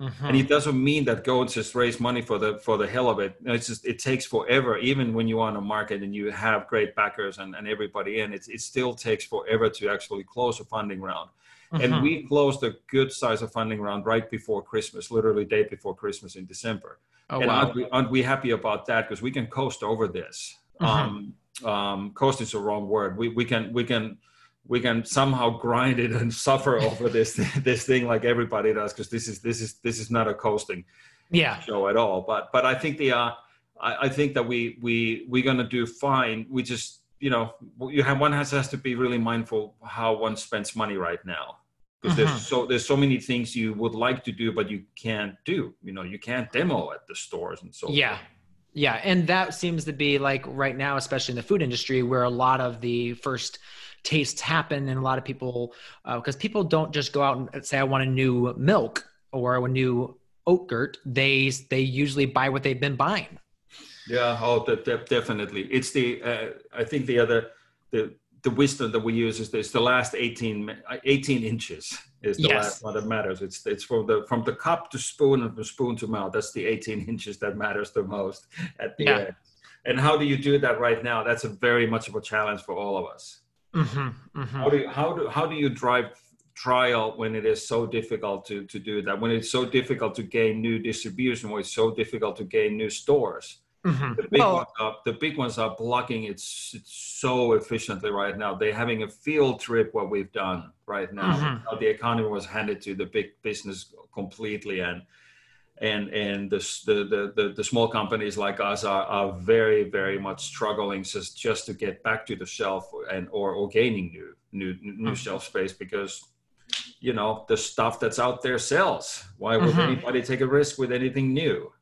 Mm-hmm. And it doesn't mean that go and just raise money for the for the hell of it. It's just it takes forever, even when you're on a market and you have great backers and, and everybody in. It it still takes forever to actually close a funding round. Mm-hmm. And we closed a good size of funding round right before Christmas, literally day before Christmas in December. Oh, and wow. aren't, we, aren't we happy about that? Because we can coast over this. Mm-hmm. Um, um, coast is the wrong word. We we can we can we can somehow grind it and suffer over this this thing like everybody does because this is this is this is not a coasting yeah. show at all. But but i think the uh I, I think that we we we're gonna do fine. We just you know you have one has has to be really mindful how one spends money right now. Because mm-hmm. there's so there's so many things you would like to do but you can't do. You know you can't demo at the stores and so yeah. forth. yeah. And that seems to be like right now especially in the food industry where a lot of the first tastes happen and a lot of people because uh, people don't just go out and say i want a new milk or a new Oatgurt they they usually buy what they've been buying. Yeah oh de- de- definitely. It's the uh, i think the other the the wisdom that we use is this the last 18 18 inches is the yes. last one that matters. It's it's from the from the cup to spoon and from spoon to mouth. That's the 18 inches that matters the most at the yeah. end. And how do you do that right now? That's a very much of a challenge for all of us Mm-hmm, mm-hmm. How do you, how do how do you drive trial when it is so difficult to to do that? When it's so difficult to gain new distribution, when it's so difficult to gain new stores. Mm-hmm. The big well, ones are the big ones are blocking it, it so efficiently right now. They're having a field trip what we've done right now. Mm-hmm. The economy was handed to the big business completely, and and and the, the the the, small companies like us are, are very very much struggling just just to get back to the shelf and or, or gaining new new new mm-hmm. shelf space because you know the stuff that's out there sells why would mm-hmm. anybody take a risk with anything new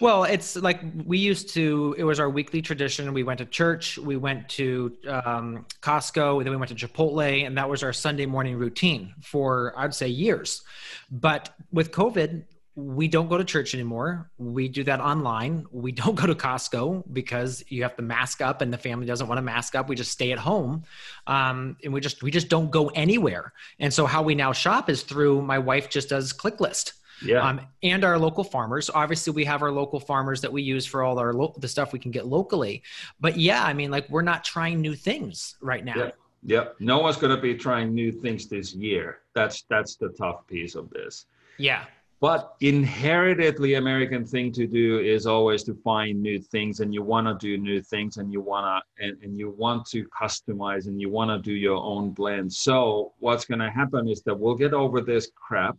well, it's like we used to, it was our weekly tradition. We went to church, we went to um, Costco, then we went to Chipotle, and that was our Sunday morning routine for, I'd say, years. But with COVID, we don't go to church anymore. We do that online. We don't go to Costco because you have to mask up, and the family doesn't want to mask up. We just stay at home, um, and we just we just don't go anywhere. And so how we now shop is through my wife just does ClickList. Yeah. Um, and our local farmers. Obviously, we have our local farmers that we use for all our lo- the stuff we can get locally. But yeah, I mean, like we're not trying new things right now. Yeah. yeah. No one's going to be trying new things this year. That's that's the tough piece of this. Yeah but inheritedly american thing to do is always to find new things and you want to do new things and you want to and, and you want to customize and you want to do your own blend so what's going to happen is that we'll get over this crap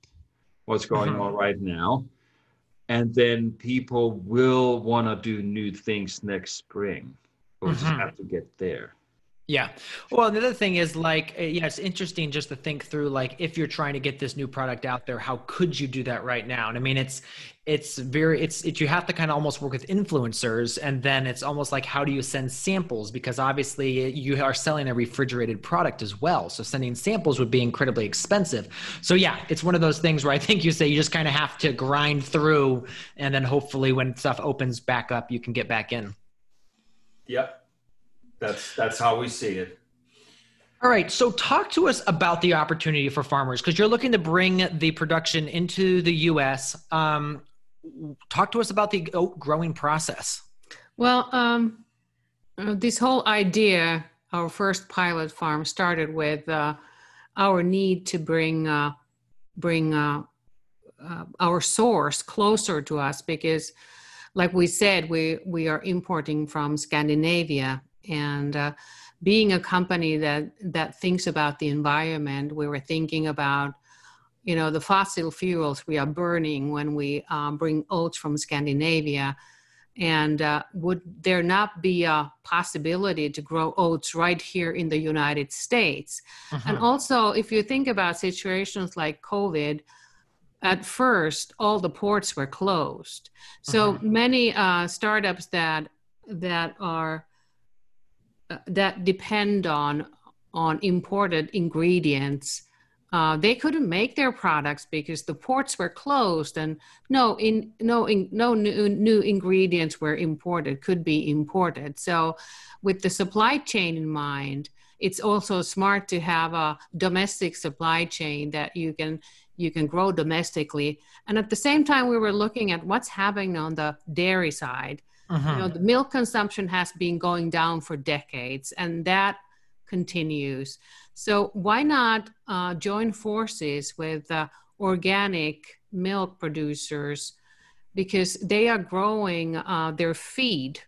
what's going mm-hmm. on right now and then people will want to do new things next spring we mm-hmm. just have to get there yeah. Well, the other thing is like, eh, yeah, it's interesting just to think through like if you're trying to get this new product out there, how could you do that right now? And I mean, it's it's very it's it, you have to kind of almost work with influencers, and then it's almost like how do you send samples because obviously you are selling a refrigerated product as well, so sending samples would be incredibly expensive. So yeah, it's one of those things where I think you say you just kind of have to grind through, and then hopefully when stuff opens back up, you can get back in. Yep that's that's how we see it. All right, so talk to us about the opportunity for farmers because you're looking to bring the production into the U.S. Um, talk to us about the oat growing process. Well, um, uh, this whole idea, our first pilot farm started with uh, our need to bring uh, bring uh, uh, our source closer to us because, like we said, we we are importing from Scandinavia and uh, being a company that that thinks about the environment we were thinking about you know the fossil fuels we are burning when we um, bring oats from scandinavia and uh, would there not be a possibility to grow oats right here in the united states uh-huh. and also if you think about situations like covid at first all the ports were closed so uh-huh. many uh, startups that that are that depend on on imported ingredients uh, they couldn't make their products because the ports were closed and no in no in, no new, new ingredients were imported could be imported. So with the supply chain in mind it's also smart to have a domestic supply chain that you can you can grow domestically. And at the same time we were looking at what's happening on the dairy side uh-huh. You know, the milk consumption has been going down for decades, and that continues. So why not uh, join forces with uh, organic milk producers because they are growing uh, their feed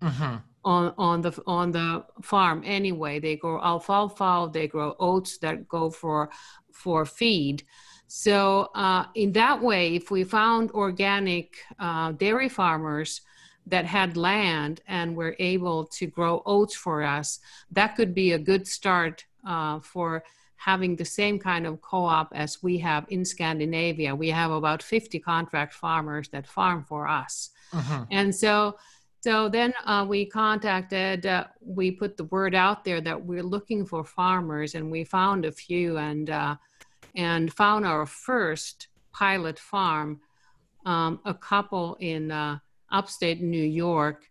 uh-huh. on on the on the farm anyway. They grow alfalfa, they grow oats that go for for feed. So uh, in that way, if we found organic uh, dairy farmers that had land and were able to grow oats for us, that could be a good start uh, for having the same kind of co-op as we have in Scandinavia. We have about 50 contract farmers that farm for us. Uh-huh. And so so then uh, we contacted, uh, we put the word out there that we're looking for farmers, and we found a few, and uh, and found our first pilot farm, um, a couple in uh, upstate New York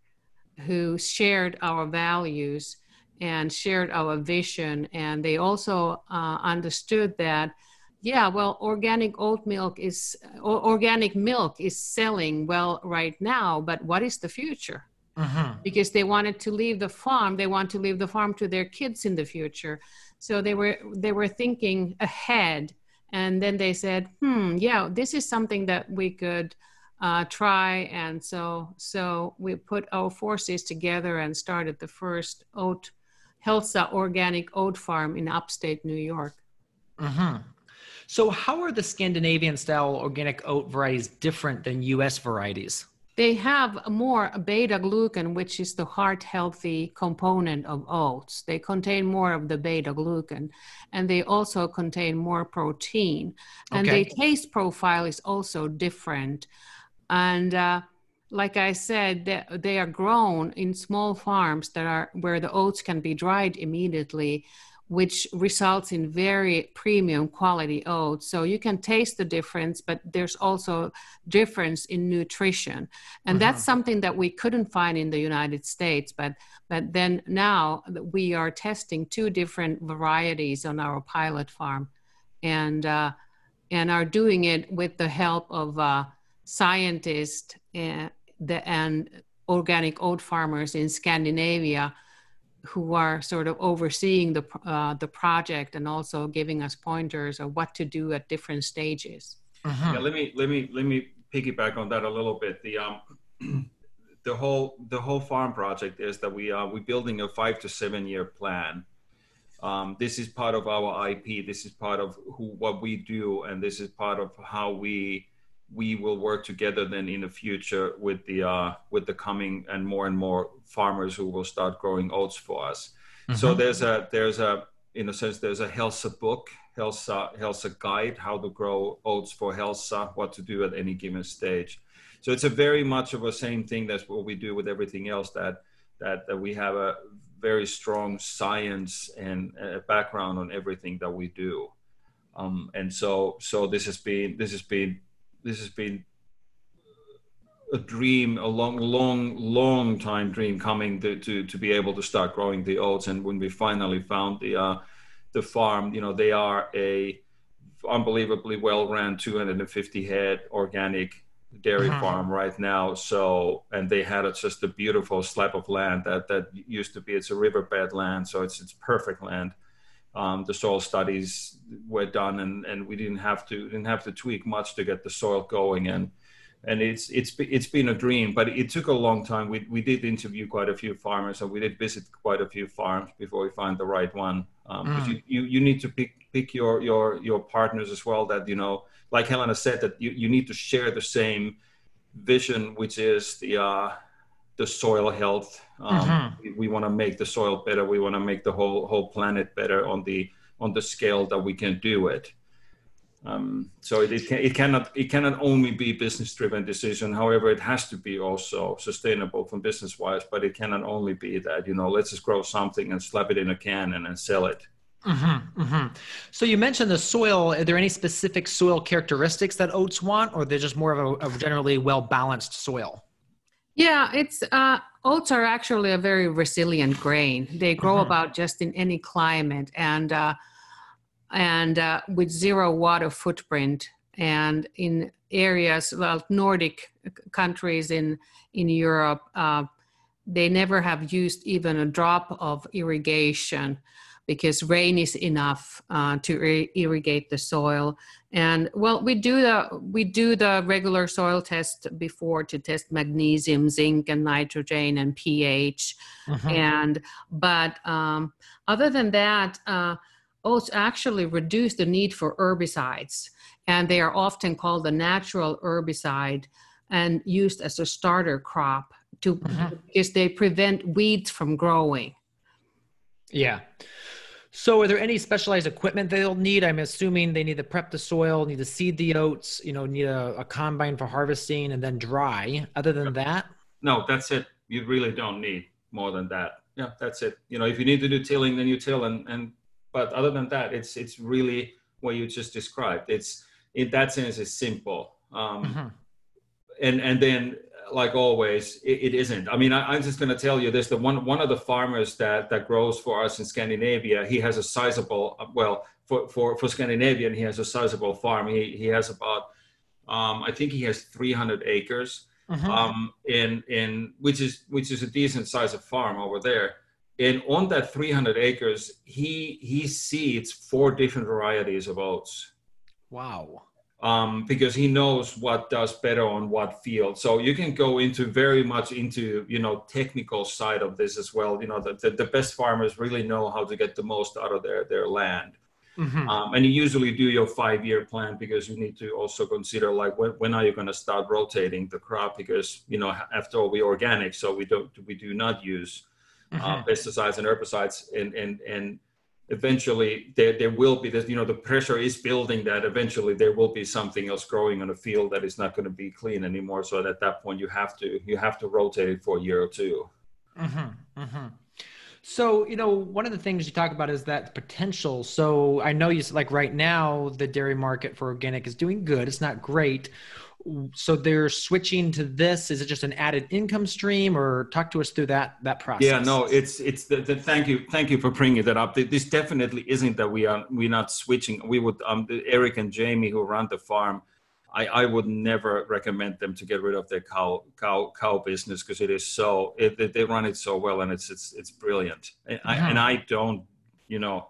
who shared our values and shared our vision. And they also uh, understood that, yeah, well, organic oat milk is, organic milk is selling well right now, but what is the future? Uh-huh. Because they wanted to leave the farm, they want to leave the farm to their kids in the future. So they were they were thinking ahead, and then they said, "Hmm, yeah, this is something that we could uh, try. And so, so we put our forces together and started the first oat, Hälsa organic oat farm in upstate New York. Uh-huh. So, how are the Scandinavian style organic oat varieties different than US varieties? They have more beta glucan, which is the heart healthy component of oats. They contain more of the beta glucan, and they also contain more protein. And okay. the taste profile is also different. And uh, like I said, they, they are grown in small farms that are where the oats can be dried immediately, which results in very premium quality oats. So you can taste the difference, but there's also difference in nutrition, and uh-huh. that's something that we couldn't find in the United States. But but then now we are testing two different varieties on our pilot farm, and uh, and are doing it with the help of. Uh, scientists and, the, and organic oat farmers in Scandinavia who are sort of overseeing the uh, the project and also giving us pointers of what to do at different stages. Uh-huh. Yeah, let me let me let me piggyback on that a little bit. The um, the whole the whole farm project is that we are we're building a five to seven year plan. Um, this is part of our IP. This is part of who what we do, and this is part of how we we will work together then in the future with the uh, with the coming and more and more farmers who will start growing oats for us. Mm-hmm. So there's a there's a in a sense there's a Hälsa book, Hälsa Hälsa guide, how to grow oats for Hälsa, what to do at any given stage. So it's a very much of a same thing that's what we do with everything else that that, that we have a very strong science and a background on everything that we do. Um, and so so this has been this has been this has been a dream, a long, long, long time dream coming to, to, to be able to start growing the oats. And when we finally found the, uh, the farm, you know, they are a unbelievably well ran 250 head organic dairy uh-huh. farm right now. So, and they had a, just a beautiful slab of land that, that used to be, it's a riverbed land. So it's, it's perfect land. Um, the soil studies were done and, and we didn't have to, didn't have to tweak much to get the soil going. And, and it's it's it's been a dream but it took a long time we, we did interview quite a few farmers and we did visit quite a few farms before we find the right one um, mm. you, you you need to pick pick your your your partners as well that you know like helena said that you, you need to share the same vision which is the uh the soil health um, mm-hmm. we, we want to make the soil better we want to make the whole whole planet better on the on the scale that we can do it um, so it, it, can, it, cannot it cannot only be business driven decision. However, it has to be also sustainable from business wise. But it cannot only be that you know let's just grow something and slap it in a can and then sell it. Mm-hmm, mm-hmm. So you mentioned the soil. Are there any specific soil characteristics that oats want, or they're just more of a, a generally well balanced soil? Yeah, it's uh, oats are actually a very resilient grain. They grow mm-hmm. about just in any climate, and uh, and uh, with zero water footprint and in areas well nordic countries in in europe uh, they never have used even a drop of irrigation because rain is enough uh, to irrigate the soil and well we do the we do the regular soil test before to test magnesium zinc and nitrogen and ph uh-huh. and but um, other than that uh, oats actually reduce the need for herbicides, and they are often called a natural herbicide and used as a starter crop to mm-hmm. because they prevent weeds from growing. Yeah. So, are there any specialized equipment they'll need? I'm assuming they need to prep the soil, need to seed the oats, you know, need a, a combine for harvesting, and then dry. Other than that, no, that's it. You really don't need more than that. Yeah, that's it. You know, if you need to do tilling, then you till and and but other than that, it's it's really what you just described. It's in that sense, it's simple. Um, mm-hmm. And and then like always, it, it isn't. I mean, I, am just going to tell you this: the one one of the farmers that that grows for us in Scandinavia, he has a sizable well for for for Scandinavian, he has a sizable farm. He he has about um, I think he has 300 acres. Mm-hmm. Um, in in which is which is a decent size of farm over there and on that 300 acres he he seeds four different varieties of oats wow um, because he knows what does better on what field so you can go into very much into you know technical side of this as well you know the, the, the best farmers really know how to get the most out of their their land mm-hmm. um, and you usually do your five year plan because you need to also consider like when, when are you going to start rotating the crop because you know after all we organic so we don't we do not use uh, mm-hmm. uh, pesticides and herbicides and and and eventually there, there will be this you know the pressure is building that eventually there will be something else growing on a field that is not going to be clean anymore so at that point you have to you have to rotate it for a year or 2 mm-hmm. Mm-hmm. so you know one of the things you talk about is that potential so i know you like right now the dairy market for organic is doing good it's not great so they're switching to this? Is it just an added income stream or talk to us through that that process. Yeah no it's it's the, the thank you thank you for bringing that up. This definitely isn't that we are we're not switching. We would um eric and jamie who run the farm I, I would never recommend them to get rid of their cow cow cow business because it is so it, they run it so well and it's it's it's brilliant. And, I, and I don't you know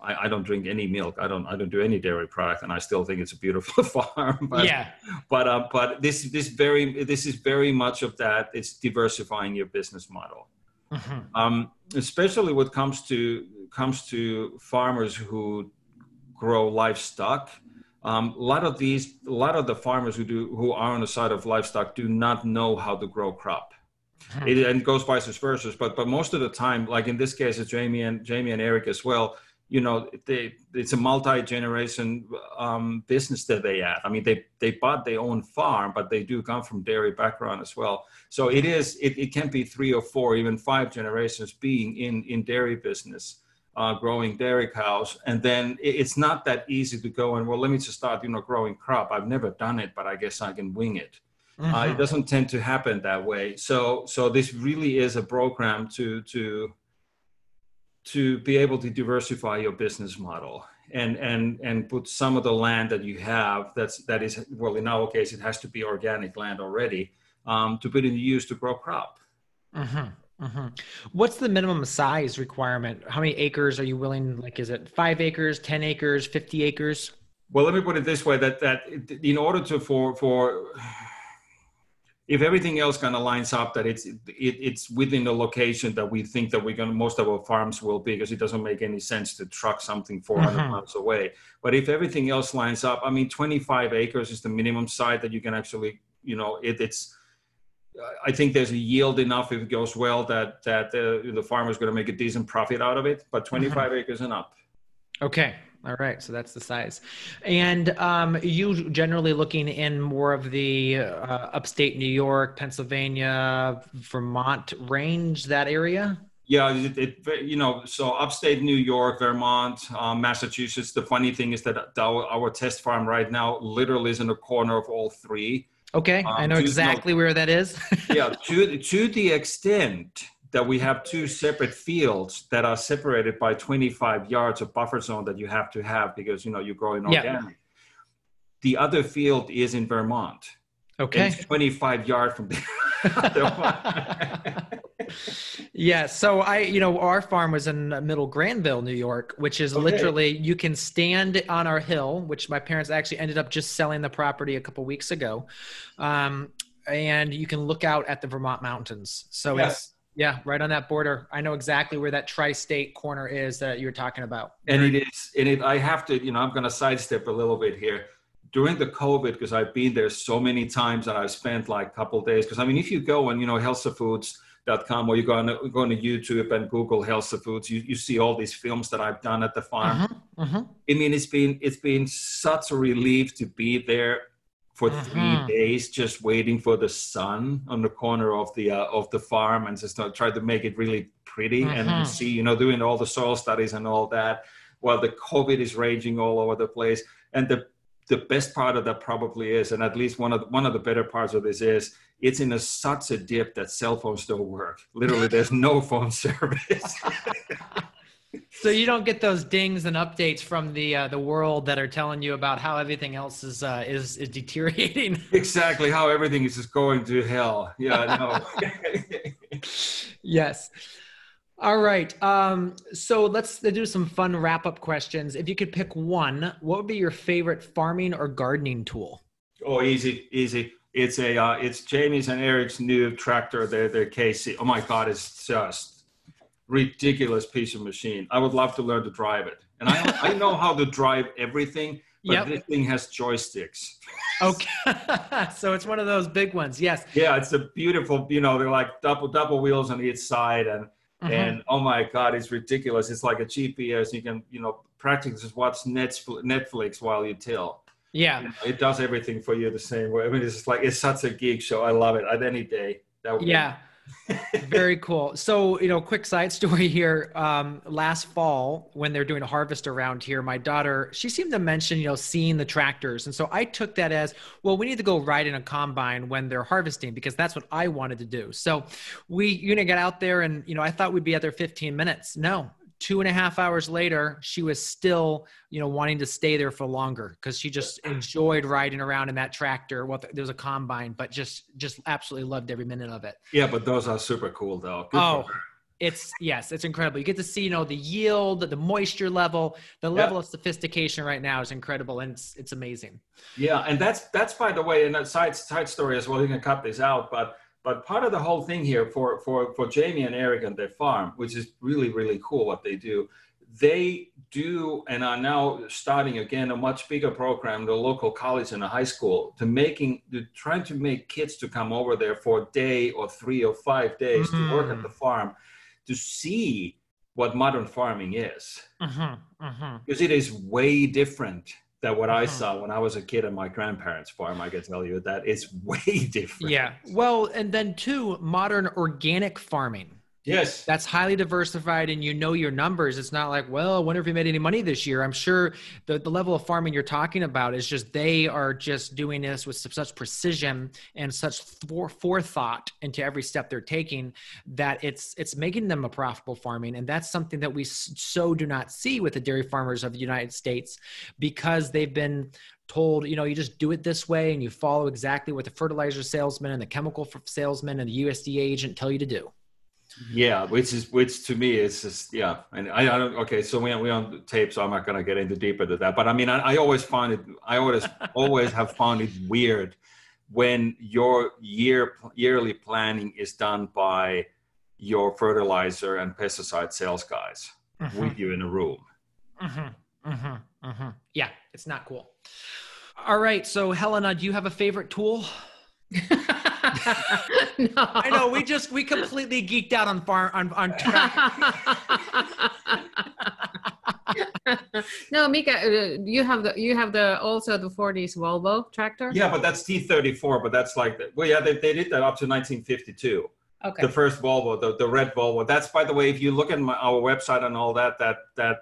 I, I, don't drink any milk. I don't I don't do any dairy product, and I still think it's a beautiful farm. But, yeah. But uh, but this this very this is very much of that. It's diversifying your business model. Mm-hmm. Um, especially what comes to comes to farmers who grow livestock. Um, a lot of these, a lot of the farmers who do who are on the side of livestock do not know how to grow crop. Mm-hmm. It, and it goes vice versa. But but most of the time, like in this case, it's Jamie and Jamie and Eric as well you know they, it's a multi-generation um, business that they have i mean they they bought their own farm but they do come from dairy background as well so it is it, it can be three or four even five generations being in in dairy business uh, growing dairy cows and then it, it's not that easy to go and well let me just start you know growing crop i've never done it but i guess i can wing it Mm-hmm. Uh, it mm-hmm. doesn't tend to happen that way. So so this really is a program to to to be able to diversify your business model and and and put some of the land that you have that's that is well in our case it has to be organic land already um, to put in use to grow crop. Mm-hmm. Mm-hmm. What's the minimum size requirement? How many acres are you willing? Like, is it five acres, ten acres, fifty acres? Well, let me put it this way: that that in order to for for if everything else kind of lines up, that it's it, it's within the location that we think that we're gonna most of our farms will be, because it doesn't make any sense to truck something 400 mm-hmm. miles away. But if everything else lines up, I mean, 25 acres is the minimum site that you can actually, you know, it, it's I think there's a yield enough if it goes well that that uh, the farmer is going to make a decent profit out of it. But mm-hmm. 25 mm-hmm. acres and up. Okay. All right. So that's the size. And um, you generally looking in more of the uh, upstate New York, Pennsylvania, Vermont range, that area? Yeah, it, it, you know, so upstate New York, Vermont, um, Massachusetts. The funny thing is that our, our test farm right now literally is in the corner of all three. Okay, um, I know exactly where that is. yeah, to to the extent that we have two separate fields that are separated by 25 yards of buffer zone that you have to have because you know you're growing organic. Yeah. The other field is in Vermont. Okay. It's 25 yards from there. yeah. So I, you know, our farm was in Middle Granville, New York, which is okay. literally you can stand on our hill, which my parents actually ended up just selling the property a couple weeks ago, um, and you can look out at the Vermont mountains. So yes. it's yeah, right on that border. I know exactly where that tri-state corner is that you're talking about. And it is, and it, I have to, you know, I'm going to sidestep a little bit here during the COVID, because I've been there so many times and I've spent like a couple days. Because I mean, if you go and you know halsafoods.com or you go on go on to YouTube and Google Hälsa Foods, you, you see all these films that I've done at the farm. Mm-hmm, mm-hmm. I mean, it's been it's been such a relief to be there for mm-hmm. three days, just waiting for the sun on the corner of the uh, of the farm, and just uh, try to make it really pretty and mm-hmm. see, you know, doing all the soil studies and all that, while the COVID is raging all over the place, and the the best part of that probably is, and at least one of the, one of the better parts of this is, it's in a, such a dip that cell phones don't work. Literally, there's no phone service. so you don't get those dings and updates from the uh, the world that are telling you about how everything else is uh, is is deteriorating. exactly how everything is just going to hell. Yeah, no. yes. All right. Um, so let's do some fun wrap up questions. If you could pick one, what would be your favorite farming or gardening tool? Oh, easy, easy. It's a uh, it's Jamie's and Eric's new tractor. Their their KC. Oh my God, it's just ridiculous piece of machine. I would love to learn to drive it, and I I know how to drive everything, but yep. this thing has joysticks. Okay, so it's one of those big ones. Yes. Yeah, it's a beautiful. You know, they're like double double wheels on each side, and Mm-hmm. And oh my God, it's ridiculous. It's like a GPS. You can, you know, practically just watch Netflix while you till. Yeah. You know, it does everything for you the same way. I mean, it's like, it's such a geek show. I love it at any day. That would yeah. Be- very cool. So, you know, quick side story here. Um, last fall, when they're doing a harvest around here, my daughter, she seemed to mention, you know, seeing the tractors. And so I took that as, well, we need to go ride in a combine when they're harvesting because that's what I wanted to do. So we, you know, get out there and, you know, I thought we'd be out there 15 minutes. No, two and a half hours later she was still you know wanting to stay there for longer because she just enjoyed riding around in that tractor. Well there's a combine but just just absolutely loved every minute of it. Yeah but those are super cool though. Good oh it's yes it's incredible. You get to see you know the yield the moisture level the level yeah. of sophistication right now is incredible and it's, it's amazing. Yeah and that's that's by the way and that side side story as well you can cut this out but but part of the whole thing here for, for, for Jamie and Eric and their farm, which is really, really cool what they do, they do and are now starting again a much bigger program, the local college and a high school, to making to trying to make kids to come over there for a day or three or five days mm-hmm. to work at the farm to see what modern farming is. Mm-hmm. Mm-hmm. Because it is way different that what I uh-huh. saw when I was a kid on my grandparents' farm, I can tell you that it's way different. Yeah. Well, and then too, modern organic farming. Yes. That's highly diversified and you know your numbers. It's not like, well, I wonder if you made any money this year. I'm sure the, the level of farming you're talking about is just they are just doing this with such precision and such forethought into every step they're taking that it's it's making them a profitable farming. And that's something that we so do not see with the dairy farmers of the United States because they've been told, you know, you just do it this way and you follow exactly what the fertilizer salesman and the chemical salesman and the USDA agent tell you to do yeah which is which to me is just yeah and i, I don't okay so we, we on tape so i'm not going to get into deeper to that but i mean I, I always find it i always always have found it weird when your year yearly planning is done by your fertilizer and pesticide sales guys mm-hmm. with you in a room mm-hmm. Mm-hmm. mm-hmm. yeah it's not cool all right so helena do you have a favorite tool no. I know we just we completely geeked out on farm on on track. no, Mika, uh, you have the you have the also the 40s Volvo tractor. Yeah, but that's T34. But that's like the, well, yeah, they, they did that up to 1952. Okay. The first Volvo, the, the red Volvo. That's by the way, if you look at my, our website and all that, that that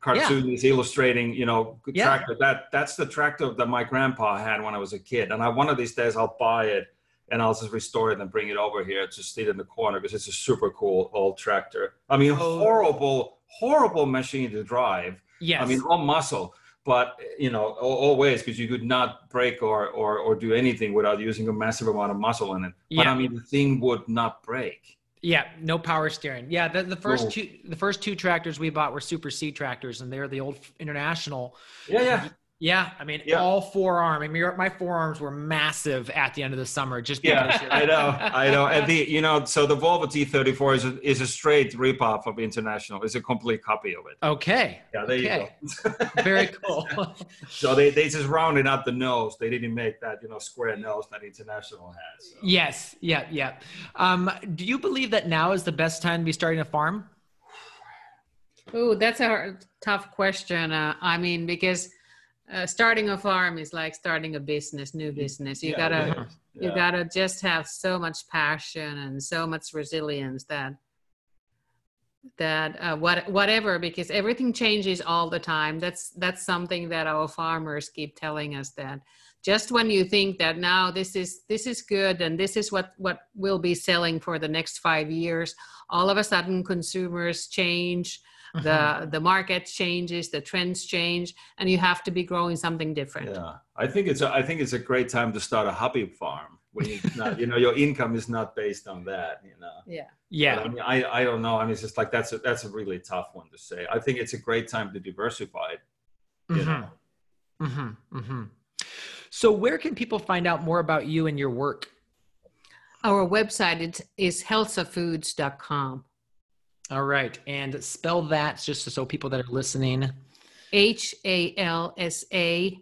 cartoon yeah. is illustrating, you know, yeah. tractor. That that's the tractor that my grandpa had when I was a kid. And I one of these days I'll buy it and I'll just restore it and bring it over here to sit in the corner because it's a super cool old tractor. I mean, oh. horrible, horrible machine to drive. Yes. I mean, all muscle, but you know, all, all because you could not break or, or or do anything without using a massive amount of muscle in it. But yeah. I mean, the thing would not break. Yeah, no power steering. Yeah, the, the first two the first two tractors we bought were Super C tractors, and they're the old International. Yeah, yeah. Yeah, I mean, yeah. all forearm. I mean, my forearms were massive at the end of the summer. Just yeah, I know, I know. And the you know, so the Volvo T34 is a, is a straight ripoff of International. It's a complete copy of it. Okay. Yeah, there okay. you go. Very cool. so they they just rounded out the nose. They didn't make that you know square nose that International has. So. Yes. Yeah. Yeah. Um, do you believe that now is the best time to be starting a farm? Oh, that's a tough question. Uh, I mean, because uh, starting a farm is like starting a business, new business. You yeah, gotta yeah. you gotta just have so much passion and so much resilience that that uh, what whatever because everything changes all the time. That's that's something that our farmers keep telling us that just when you think that now this is this is good and this is what what we'll be selling for the next five years, all of a sudden consumers change the mm-hmm. the market changes the trends change and you have to be growing something different. Yeah. I think it's a, i think it's a great time to start a hobby farm when you not you know your income is not based on that you know? Yeah. Yeah. But, I mean I, I don't know. I mean it's just like that's a that's a really tough one to say. I think it's a great time to diversify you mm-hmm. know? Mm-hmm. Mm-hmm. so where can people find out more about you and your work? Our website is halsafoods.com all right. And spell that just so people that are listening. H A L S A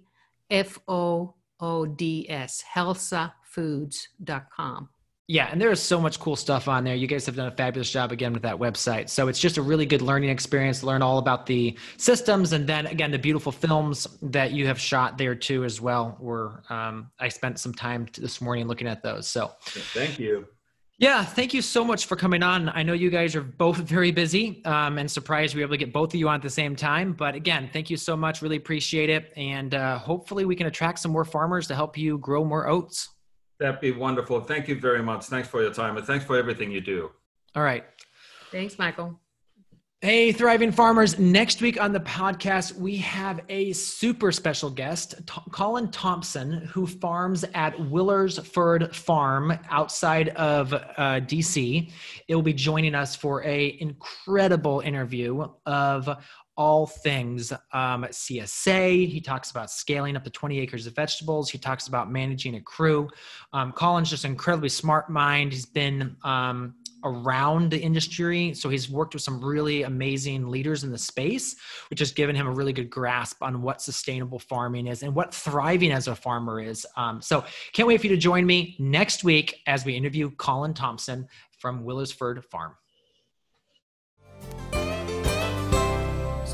F O O D S, halsafoods.com. Yeah, and there is so much cool stuff on there. You guys have done a fabulous job again with that website. So it's just a really good learning experience to learn all about the systems and then again the beautiful films that you have shot there too as well. Where um, I spent some time this morning looking at those. So thank you. Yeah, thank you so much for coming on. I know you guys are both very busy um, and surprised we were able to get both of you on at the same time. But again, thank you so much. Really appreciate it. And uh, hopefully we can attract some more farmers to help you grow more oats. That'd be wonderful. Thank you very much. Thanks for your time and thanks for everything you do. All right. Thanks, Michael. Hey, Thriving Farmers. Next week on the podcast, we have a super special guest, T- Colin Thompson, who farms at Willersford Farm outside of uh, DC. It will be joining us for a incredible interview of all things um, CSA. He talks about scaling up to 20 acres of vegetables. He talks about managing a crew. Um, Colin's just an incredibly smart mind. He's been um, around the industry. So he's worked with some really amazing leaders in the space, which has given him a really good grasp on what sustainable farming is and what thriving as a farmer is. Um, so can't wait for you to join me next week as we interview Colin Thompson from Willersford Farm.